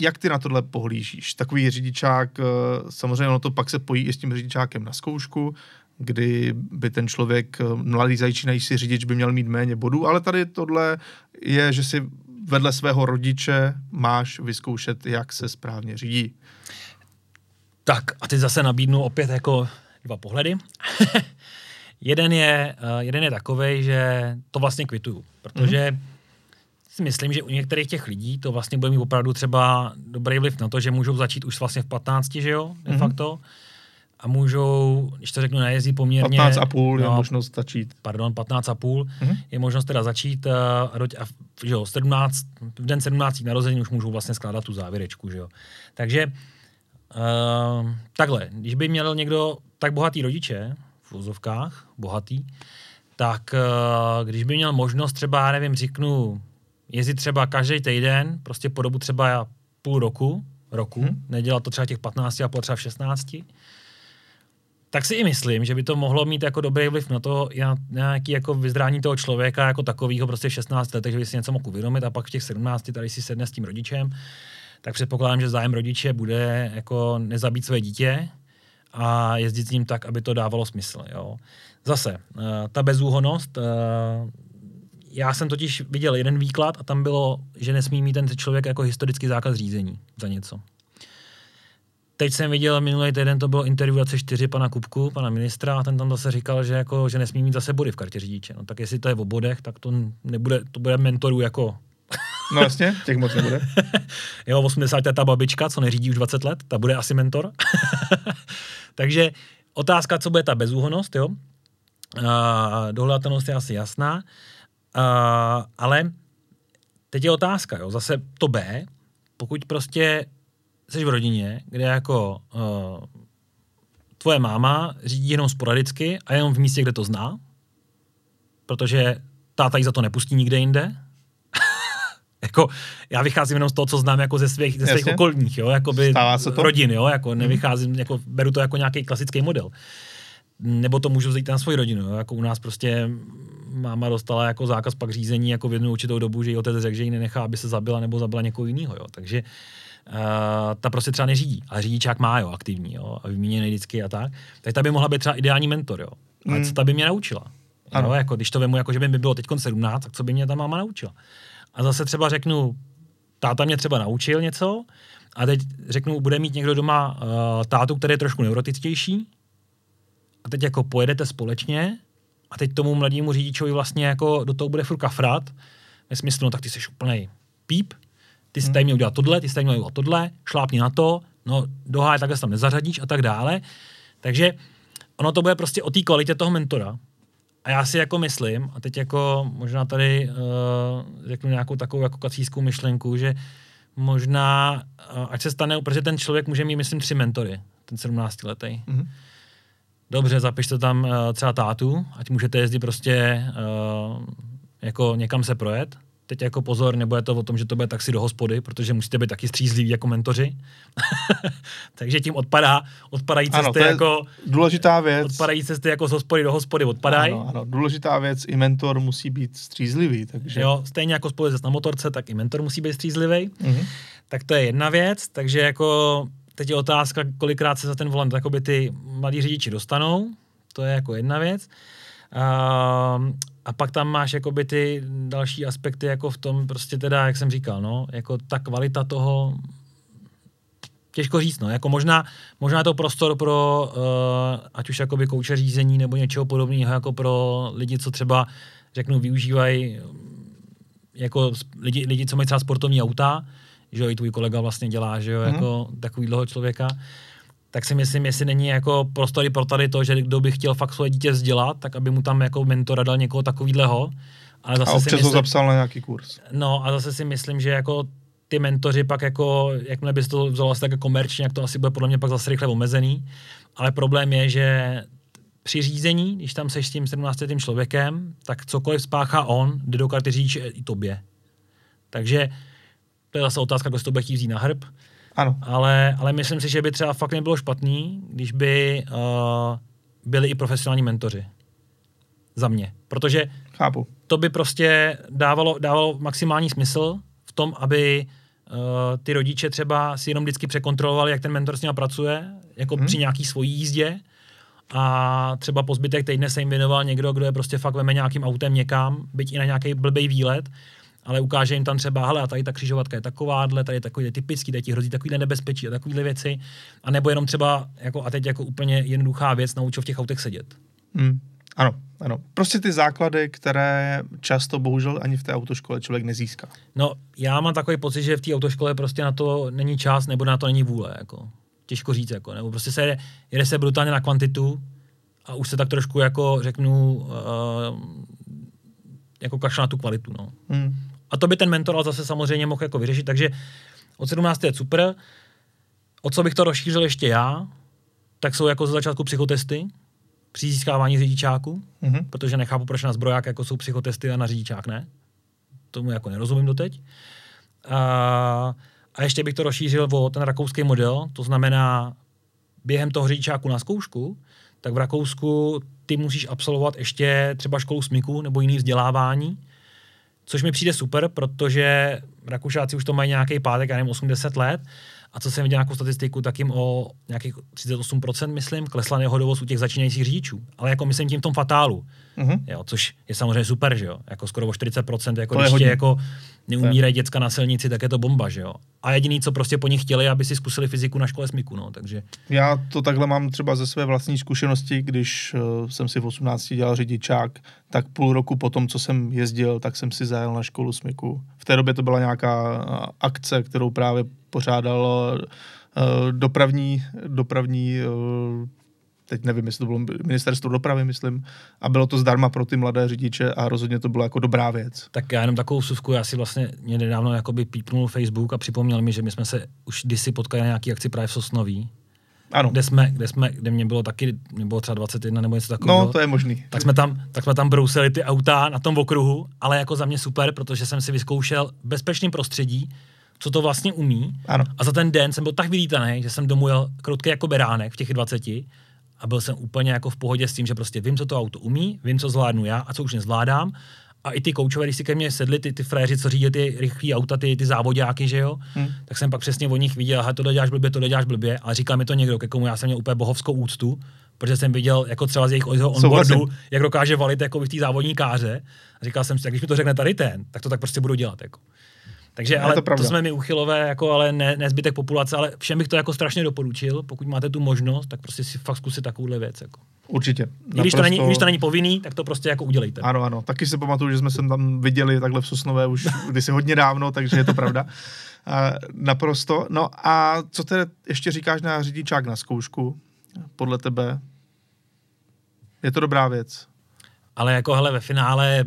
Jak ty na tohle pohlížíš? Takový řidičák, eh, samozřejmě ono to pak se pojí i s tím řidičákem na zkoušku, kdy by ten člověk, mladý začínající řidič by měl mít méně bodů, ale tady tohle je, že si vedle svého rodiče máš vyzkoušet, jak se správně řídí. Tak a teď zase nabídnu opět jako dva pohledy. (laughs) jeden, je, uh, jeden je takový, že to vlastně kvituju, protože mm-hmm. si myslím, že u některých těch lidí to vlastně bude mít opravdu třeba dobrý vliv na to, že můžou začít už vlastně v 15, že jo, de Mhm. facto. A můžou, když to řeknu, najezdí poměrně... 15 a půl je no, možnost začít. pardon, 15 a půl, Mhm. je možnost teda začít uh, a, a v- že jo, 17, v den 17. narození už můžou vlastně skládat tu závěrečku, že jo. Takže uh, takhle, když by měl někdo tak bohatý rodiče, v úzovkách, bohatý, tak uh, když by měl možnost třeba, já nevím, řeknu, jezdit třeba každý týden, prostě po dobu třeba půl roku, roku, hmm. nedělat to třeba těch 15 a po třeba v 16, tak si i myslím, že by to mohlo mít jako dobrý vliv na to, na nějaký jako vyzrání toho člověka jako takového prostě v 16 letech, že by si něco mohl uvědomit a pak v těch 17 tady si sedne s tím rodičem, tak předpokládám, že zájem rodiče bude jako nezabít své dítě a jezdit s ním tak, aby to dávalo smysl. Jo. Zase, uh, ta bezúhonost, uh, já jsem totiž viděl jeden výklad a tam bylo, že nesmí mít ten člověk jako historický zákaz řízení za něco. Teď jsem viděl minulý týden, to bylo interview 24 pana Kupku, pana ministra, a ten tam zase říkal, že, jako, že nesmí mít zase body v kartě řidiče. No tak jestli to je o bodech, tak to nebude, to bude mentorů jako No jasně, těch moc nebude. (laughs) Jo, 80 ta babička, co neřídí už 20 let, ta bude asi mentor. (laughs) Takže otázka, co bude ta bezúhonost, jo. A dohledatelnost je asi jasná. A, ale teď je otázka, jo, zase to B, pokud prostě jsi v rodině, kde jako uh, tvoje máma řídí jenom sporadicky a jenom v místě, kde to zná, protože táta ji za to nepustí nikde jinde, (laughs) Jako, já vycházím jenom z toho, co znám jako ze svých, ze svých okolních, jo, jakoby rodin, jo, jako mhm. nevycházím, jako beru to jako nějaký klasický model. Nebo to můžu vzít na svoji rodinu, jo, jako u nás prostě máma dostala jako zákaz pak řízení jako v jednu určitou dobu, že jí otec řekl, že ji nenechá, aby se zabila nebo zabila někoho jiného, jo, takže Uh, ta prostě třeba neřídí, ale řidičák má, jo, aktivní, jo, a vyměněný vždycky a tak. Tak ta by mohla být třeba ideální mentor, jo. Ale mm. co ta by mě naučila? Ano. Jo, jako když to vemu, jako že by mi bylo teď 17, tak co by mě ta máma naučila? A zase třeba řeknu, táta mě třeba naučil něco, a teď řeknu, bude mít někdo doma uh, tátu, který je trošku neurotičtější, a teď jako pojedete společně, a teď tomu mladému řidičovi vlastně jako do toho bude furt kafrat, ve smyslu, no tak ty jsi úplnej píp, ty jsi tady měl udělat tohle, ty jsi tady měl udělat tohle, šlápni na to, no doháj, takhle se tam nezařadíš a tak dále. Takže ono to bude prostě o té kvalitě toho mentora. A já si jako myslím, a teď jako možná tady uh, řeknu nějakou takovou jako kacískou myšlenku, že možná, uh, ať se stane, protože ten člověk může mít, myslím, tři mentory, ten 17 letý. Mm-hmm. Dobře, zapište tam uh, třeba tátu, ať můžete jezdit prostě uh, jako někam se projet, teď jako pozor, nebo je to o tom, že to bude taxi do hospody, protože musíte být taky střízliví jako mentoři. (laughs) Takže tím odpadá, odpadají cesty ano, to je jako... důležitá věc. Odpadají cesty jako z hospody do hospody, odpadají. Ano, ano, důležitá věc, i mentor musí být střízlivý. Takže... Jo, stejně jako společnost na motorce, tak i mentor musí být střízlivý. Mm-hmm. Tak to je jedna věc, takže jako teď je otázka, kolikrát se za ten volant jakoby ty mladí řidiči dostanou, to je jako jedna věc. Uh, a pak tam máš jakoby ty další aspekty jako v tom prostě teda, jak jsem říkal, no, jako ta kvalita toho, těžko říct, no, jako možná, možná to prostor pro, uh, ať už jakoby kouče řízení nebo něčeho podobného, jako pro lidi, co třeba, řeknu, využívají jako lidi, lidi, co mají třeba sportovní auta, že jo, i tvůj kolega vlastně dělá, že jo, mm. jako takovýhleho člověka, tak si myslím, jestli není jako prostory pro tady to, že kdo by chtěl fakt svoje dítě vzdělat, tak aby mu tam jako mentora dal někoho takovýhleho. Ale zase a občas si myslím, ho zapsal na nějaký kurz. No a zase si myslím, že jako ty mentoři pak jako, jakmile bys to vzal asi tak komerčně, jak to asi bude podle mě pak zase rychle omezený. Ale problém je, že při řízení, když tam seš s tím 17 člověkem, tak cokoliv spáchá on, jde do karty říct i tobě. Takže to je zase otázka, kdo si to bude chtít vzít na hrb. Ano. Ale, ale myslím si, že by třeba fakt nebylo špatný, když by uh, byli i profesionální mentoři. Za mě. Protože Chápu. to by prostě dávalo, dávalo maximální smysl v tom, aby uh, ty rodiče třeba si jenom vždycky překontrolovali, jak ten mentor s ním pracuje, jako hmm. při nějaký svojí jízdě a třeba po zbytek týdne se jim věnoval někdo, kdo je prostě fakt veme nějakým autem někam, byť i na nějaký blbý výlet ale ukáže jim tam třeba, hele, a tady ta křižovatka je takováhle, tady je takový typický, tady ti hrozí takovýhle nebezpečí a takovýhle věci, a nebo jenom třeba, jako, a teď jako úplně jednoduchá věc, naučil v těch autech sedět. Hmm. Ano, ano. Prostě ty základy, které často bohužel ani v té autoškole člověk nezíská. No, já mám takový pocit, že v té autoškole prostě na to není čas, nebo na to není vůle, jako. Těžko říct, jako. Nebo prostě se jede, jede se brutálně na kvantitu a už se tak trošku, jako řeknu, uh, jako kašla na tu kvalitu, no. Hmm. A to by ten mentor zase samozřejmě mohl jako vyřešit, takže od 17. je super. O co bych to rozšířil ještě já, tak jsou jako za začátku psychotesty při získávání řidičáku, mm-hmm. protože nechápu, proč na zbroják jako jsou psychotesty a na řidičák ne. Tomu jako nerozumím doteď. A, a ještě bych to rozšířil o ten rakouský model, to znamená během toho řidičáku na zkoušku, tak v Rakousku ty musíš absolvovat ještě třeba školu smyku nebo jiný vzdělávání, což mi přijde super, protože Rakušáci už to mají nějaký pátek, já nevím, 80 let, a co jsem viděl nějakou statistiku, tak jim o nějakých 38%, myslím, klesla nehodovost u těch začínajících řidičů. Ale jako myslím tím v tom fatálu. Mm-hmm. Jo, což je samozřejmě super, že jo. Jako skoro o 40%, jako to když tě jako neumírají děcka na silnici, tak je to bomba, že jo. A jediný, co prostě po nich chtěli, aby si zkusili fyziku na škole smyku, no, takže. Já to takhle mám třeba ze své vlastní zkušenosti, když uh, jsem si v 18 dělal řidičák, tak půl roku po tom, co jsem jezdil, tak jsem si zajel na školu smyku. V té době to byla nějaká uh, akce, kterou právě pořádal uh, dopravní, dopravní uh, teď nevím, jestli to bylo ministerstvo dopravy, myslím, a bylo to zdarma pro ty mladé řidiče a rozhodně to bylo jako dobrá věc. Tak já jenom takovou suvku, já si vlastně mě nedávno jakoby pípnul Facebook a připomněl mi, že my jsme se už kdysi potkali na nějaký akci právě v Sosnoví. Ano. Kde, jsme, kde, jsme, kde mě bylo taky, mě bylo třeba 21 nebo něco takového. No, to je možný. Tak jsme, tam, tak jsme tam brousili ty auta na tom okruhu, ale jako za mě super, protože jsem si vyzkoušel v bezpečném prostředí, co to vlastně umí. Ano. A za ten den jsem byl tak vylítaný, že jsem domů jel kroutky jako beránek v těch 20 a byl jsem úplně jako v pohodě s tím, že prostě vím, co to auto umí, vím, co zvládnu já a co už nezvládám. A i ty koučové, když si ke mně sedli, ty, ty fréři, co řídí ty rychlé auta, ty, ty závodáky, že jo, hmm. tak jsem pak přesně o nich viděl, to děláš blbě, to děláš blbě, ale říká mi to někdo, ke komu já jsem měl úplně bohovskou úctu, protože jsem viděl jako třeba z jejich onboardu, jak dokáže valit jako v té závodní káře. A říkal jsem si, tak když mi to řekne tady ten, tak to tak prostě budu dělat. Jako. Takže ale to, to jsme my uchylové, jako, ale ne, ne zbytek populace, ale všem bych to jako strašně doporučil, pokud máte tu možnost, tak prostě si fakt zkusit takovouhle věc. Jako. Určitě. I když, to není, když to není povinný, tak to prostě jako udělejte. Ano, ano. Taky si pamatuju, že jsme se tam viděli takhle v Sosnové už kdysi hodně dávno, takže je to pravda. (laughs) A, naprosto. No a co tedy ještě říkáš na řidičák na zkoušku? Podle tebe? Je to dobrá věc? Ale jako hele, ve finále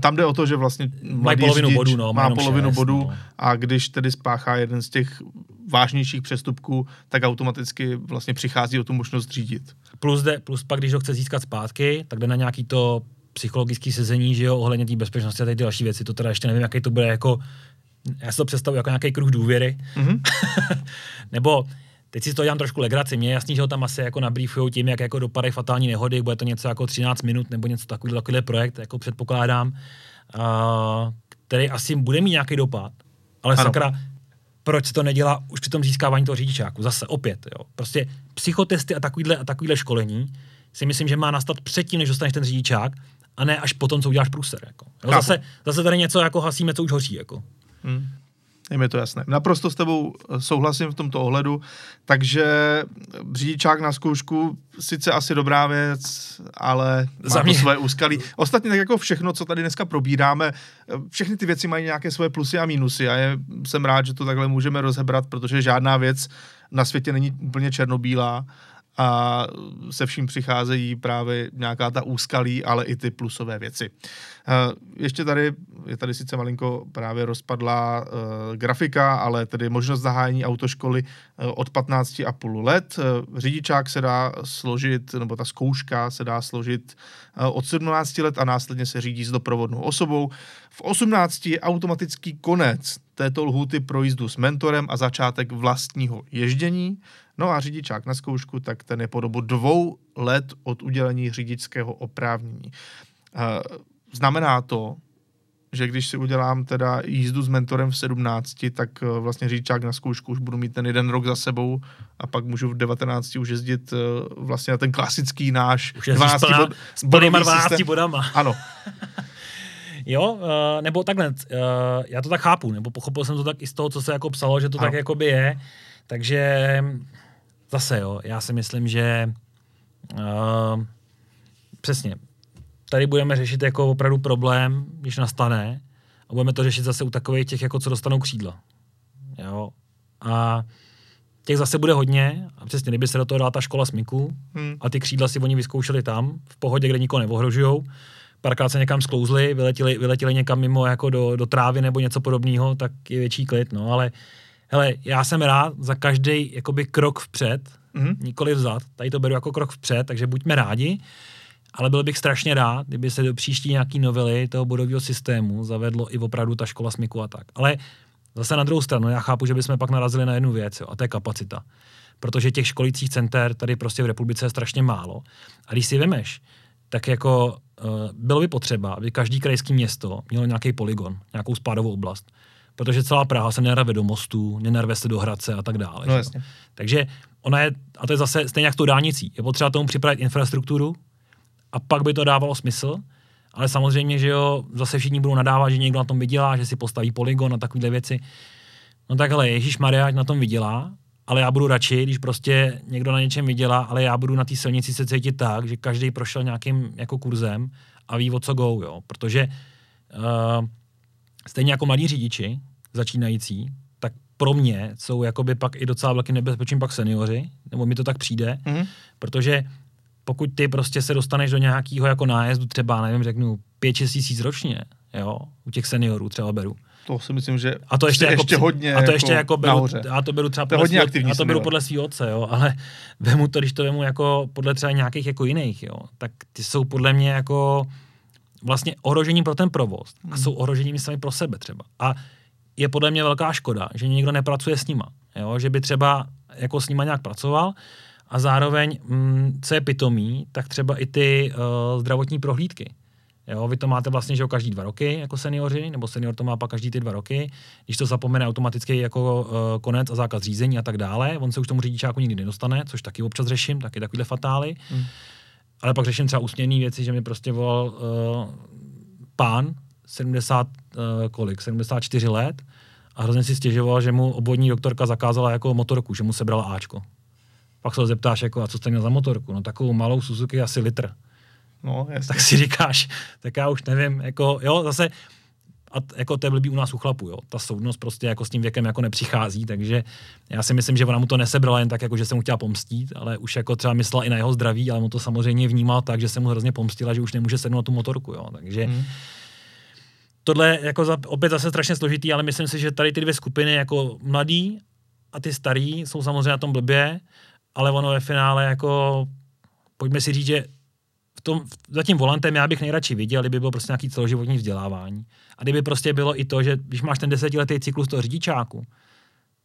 tam jde o to, že vlastně mají polovinu bodů, no, má polovinu šest, bodů no. a když tedy spáchá jeden z těch vážnějších přestupků, tak automaticky vlastně přichází o tu možnost řídit. Plus, jde, plus pak, když ho chce získat zpátky, tak jde na nějaký to psychologické sezení, že jo, ohledně té bezpečnosti a ty další věci, to teda ještě nevím, jaký to bude jako, já si to představuji jako nějaký kruh důvěry, mm-hmm. (laughs) nebo Teď si to dělám trošku legraci. Mně je jasný, že ho tam asi jako nabrýfují tím, jak jako dopadají fatální nehody, bude to něco jako 13 minut nebo něco takový, takovýhle projekt, jako předpokládám, uh, který asi bude mít nějaký dopad, ale ano. sakra, proč to nedělá už při tom získávání toho řidičáku? Zase opět, jo. Prostě psychotesty a takovýhle, a takovýhle školení si myslím, že má nastat předtím, než dostaneš ten řidičák, a ne až potom, co uděláš průser. Jako. Jo, zase, zase tady něco jako hasíme, co už hoří. Jako. Hmm. Je mi to jasné. Naprosto s tebou eh, souhlasím v tomto ohledu, takže řidičák na zkoušku sice asi dobrá věc, ale má to své úskalí. Ostatně tak jako všechno, co tady dneska probíráme, eh, všechny ty věci mají nějaké svoje plusy a mínusy a je, jsem rád, že to takhle můžeme rozebrat, protože žádná věc na světě není úplně černobílá a se vším přicházejí právě nějaká ta úskalí, ale i ty plusové věci. Ještě tady, je tady sice malinko právě rozpadlá uh, grafika, ale tedy možnost zahájení autoškoly uh, od 15,5 let. Řidičák se dá složit, nebo ta zkouška se dá složit od 17 let a následně se řídí s doprovodnou osobou. V 18 je automatický konec této lhuty pro jízdu s mentorem a začátek vlastního ježdění. No a řidičák na zkoušku, tak ten je po dobu dvou let od udělení řidičského oprávnění. Znamená to, že když si udělám teda jízdu s mentorem v 17, tak eh, vlastně řidičák na zkoušku už budu mít ten jeden rok za sebou a pak můžu v 19 už jezdit eh, vlastně na ten klasický náš už 12 plná, bod, s bodový 12 systém. bodama. Ano. (laughs) jo, uh, nebo takhle, uh, já to tak chápu, nebo pochopil jsem to tak i z toho, co se jako psalo, že to ano. tak jakoby je, takže zase jo, já si myslím, že uh, přesně, tady budeme řešit jako opravdu problém, když nastane, a budeme to řešit zase u takových těch, jako co dostanou křídla. Jo? A těch zase bude hodně, a přesně, kdyby se do toho dala ta škola smyku hmm. a ty křídla si oni vyzkoušeli tam, v pohodě, kde nikoho neohrožujou, párkrát se někam sklouzli, vyletěli, vyletěli někam mimo jako do, do trávy nebo něco podobného, tak je větší klid, no, ale hele, já jsem rád za každý jakoby krok vpřed, mm-hmm. nikoli vzad, tady to beru jako krok vpřed, takže buďme rádi, ale byl bych strašně rád, kdyby se do příští nějaký novely toho bodového systému zavedlo i opravdu ta škola smyku a tak. Ale zase na druhou stranu, já chápu, že bychom pak narazili na jednu věc, jo, a to je kapacita. Protože těch školicích center tady prostě v republice je strašně málo. A když si vemeš, tak jako bylo by potřeba, aby každý krajský město mělo nějaký poligon, nějakou spádovou oblast. Protože celá Praha se nerve do mostů, nenarve se do Hradce a tak dále. No, jasně. Takže ona je, a to je zase stejně jak s tou dálnicí, je potřeba tomu připravit infrastrukturu, a pak by to dávalo smysl. Ale samozřejmě, že jo, zase všichni budou nadávat, že někdo na tom vydělá, že si postaví polygon a takovéhle věci. No tak ale Ježíš Maria na tom vydělá, ale já budu radši, když prostě někdo na něčem vydělá, ale já budu na té silnici se cítit tak, že každý prošel nějakým jako kurzem a ví, o co go, jo. Protože uh, stejně jako mladí řidiči, začínající, tak pro mě jsou jakoby pak i docela velkým nebezpečím pak seniori, nebo mi to tak přijde, mm-hmm. protože pokud ty prostě se dostaneš do nějakého jako nájezdu, třeba, nevím, řeknu, 5-6 tisíc ročně, jo, u těch seniorů třeba beru, To si myslím, že a to ještě, ještě jako, hodně a to ještě jako, jako beru, nahoře. a to beru třeba To podle hodně aktivní a to beru podle svého otce, jo, ale (laughs) vemu to, když to vemu jako podle třeba nějakých jako jiných, jo, tak ty jsou podle mě jako vlastně ohrožením pro ten provoz a jsou ohrožením sami pro sebe třeba. A je podle mě velká škoda, že někdo nepracuje s nima, jo, že by třeba jako s nima nějak pracoval a zároveň, mm, co je pitomý, tak třeba i ty uh, zdravotní prohlídky. Jo, vy to máte vlastně, že jo, každý dva roky jako seniori, nebo senior to má pak každý ty dva roky. Když to zapomene automaticky jako uh, konec a zákaz řízení a tak dále, on se už tomu řidičáku nikdy nedostane, což taky občas řeším, taky takovýhle fatály. Hmm. Ale pak řeším třeba úsměvné věci, že mi prostě volal uh, pán, 70, uh, kolik, 74 let, a hrozně si stěžoval, že mu obvodní doktorka zakázala jako motorku, že mu sebrala Ačko. Pak se ho zeptáš, jako, a co jste měl za motorku? No takovou malou Suzuki asi litr No, jasně. tak si říkáš, tak já už nevím, jako, jo, zase, a t, jako to je blbý u nás u chlapů, jo. Ta soudnost prostě jako s tím věkem jako nepřichází, takže já si myslím, že ona mu to nesebrala jen tak, jako že se mu chtěla pomstít, ale už jako třeba myslela i na jeho zdraví, ale mu to samozřejmě vnímal tak, že se mu hrozně pomstila, že už nemůže sednout na tu motorku, jo. Takže Hmm. tohle je jako za, opět zase strašně složitý, ale myslím si, že tady ty dvě skupiny, jako mladý a ty starý, jsou samozřejmě na tom blbě, ale ono ve finále jako, pojďme si říct, že v tom, za tím volantem já bych nejradši viděl, kdyby bylo prostě nějaký celoživotní vzdělávání. A kdyby prostě bylo i to, že když máš ten desetiletý cyklus toho řidičáku,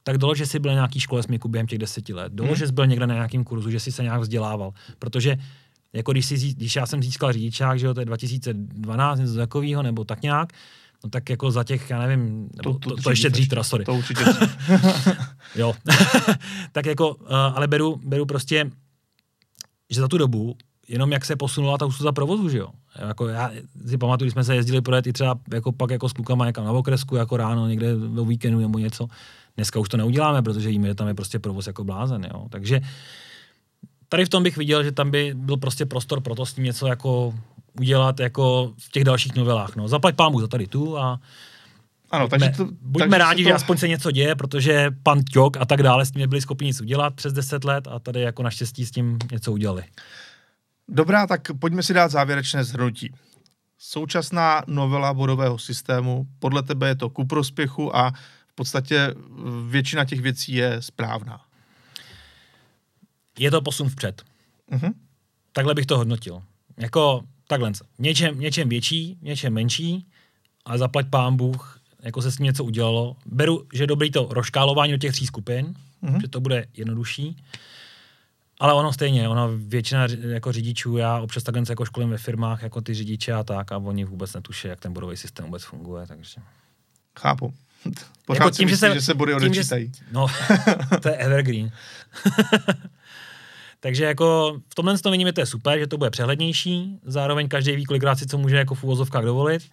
tak dolož, že jsi byl na nějaký škole smíku během těch deseti let. Dolož, Hmm. že jsi byl někde na nějakém kurzu, že jsi se nějak vzdělával. Protože jako když, si, zí- když já jsem získal řidičák, že jo, to je 2012, něco takového, nebo tak nějak, no tak jako za těch, já nevím, nebo to, to, to, ještě dřív, teda, sorry. To určitě. (laughs) Jo. (laughs) tak jako, uh, ale beru, beru prostě, že za tu dobu, jenom jak se posunula ta ústuza provozu, že jo. Jako já si pamatuju, když jsme se jezdili projet i třeba jako pak jako s klukama někam na okresku, jako ráno, někde o víkendu nebo něco. Dneska už to neuděláme, protože víme, že tam je prostě provoz jako blázen, jo. Takže tady v tom bych viděl, že tam by byl prostě prostor pro to s tím něco jako udělat jako v těch dalších novelách. No. Zaplať pámu za tady tu a Ano, takže to, buďme takže rádi, to, že aspoň se něco děje, protože pan Ťok a tak dále s tím nebyli schopni nic udělat přes 10 let a tady jako naštěstí s tím něco udělali. Dobrá, tak pojďme si dát závěrečné zhrnutí. Současná novela bodového systému, podle tebe je to ku prospěchu a v podstatě eh, většina těch věcí je správná. Je to posun vpřed. Mhm. Takhle bych to hodnotil. Jako takhle. Něčem, něčem větší, něčem menší, ale zaplať pán Bůh, jako se s tím něco udělalo. Beru, že dobrý to rozškálování do těch tří skupin, Mhm. že to bude jednodušší. Ale ono stejně, ono většina jako řidičů, já občas takhle jako školím ve firmách, jako ty řidiče a tak, a oni vůbec netuší, jak ten bodový systém vůbec funguje, takže... Chápu. (laughs) Pořád Jako si tím, že myslíš, se- že se body tím, že odečítají. No, (laughs) to je evergreen. (laughs) Takže jako v tomhle tom vidíme, to je super, že to bude přehlednější, zároveň každý ví, kolikrát si co může jako v úvozovkách dovolit.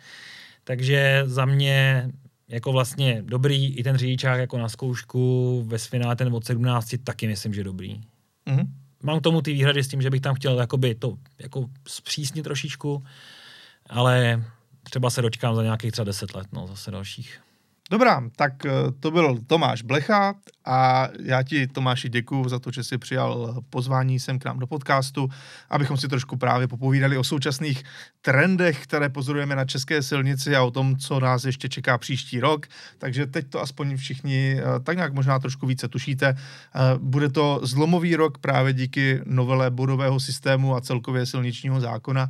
Takže za mě jako vlastně dobrý i ten řidičák jako na zkoušku ve finále ten od 17 taky myslím, že dobrý. Mhm. Mám k tomu ty výhrady s tím, že bych tam chtěl jakoby to jako zpřísnit trošičku, ale třeba se dočkám za nějakých třeba 10 let, no zase dalších. Dobrá, tak eh, to byl Tomáš Blecha a já ti Tomáši děkuji za to, že jsi přijal pozvání sem k nám do podcastu, abychom si trošku právě popovídali o současných trendech, které pozorujeme na české silnici a o tom, co nás ještě čeká příští rok. Takže teď to aspoň všichni eh, tak nějak možná trošku více tušíte. Eh, Bude to zlomový rok právě díky novele bodového systému a celkově silničního zákona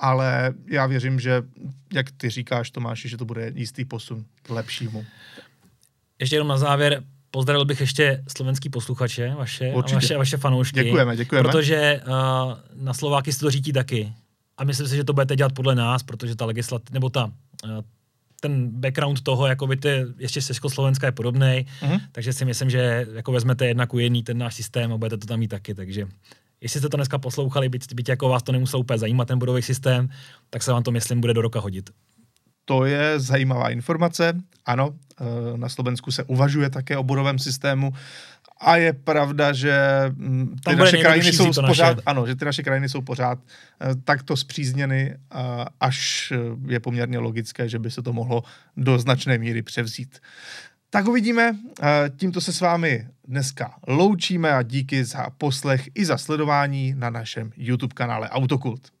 ale já věřím, že, jak ty říkáš, Tomáši, že to bude jistý posun k lepšímu. Ještě jenom na závěr, pozdravil bych ještě slovenský posluchače, vaše, a vaše, vaše fanoušky. Děkujeme, děkujeme. Protože uh, na Slováky si to řídí taky. A myslím si, že to budete dělat podle nás, protože ta legislativa, nebo ta, uh, ten background toho, jako by ty, ještě Československa je podobný, Mhm. takže si myslím, že jako vezmete jedna ku jedný ten náš systém a budete to tam mít taky, takže jestli jste to dneska poslouchali, byť, byť jako vás to nemuselo úplně zajímat, ten bodový systém, tak se vám to, myslím, bude do roka hodit. To je zajímavá informace. Ano, eh, na Slovensku se uvažuje také o bodovém systému a je pravda, že mm, ty Tam naše krajiny jsou pořád, naše. ano, že ty naše krajiny jsou pořád eh, takto zpřízněny, až eh, je poměrně logické, že by se to mohlo do značné míry převzít. Tak uvidíme. Eh, Tímto se s vámi dneska loučíme a díky za poslech i za sledování na našem YouTube kanále Autokult.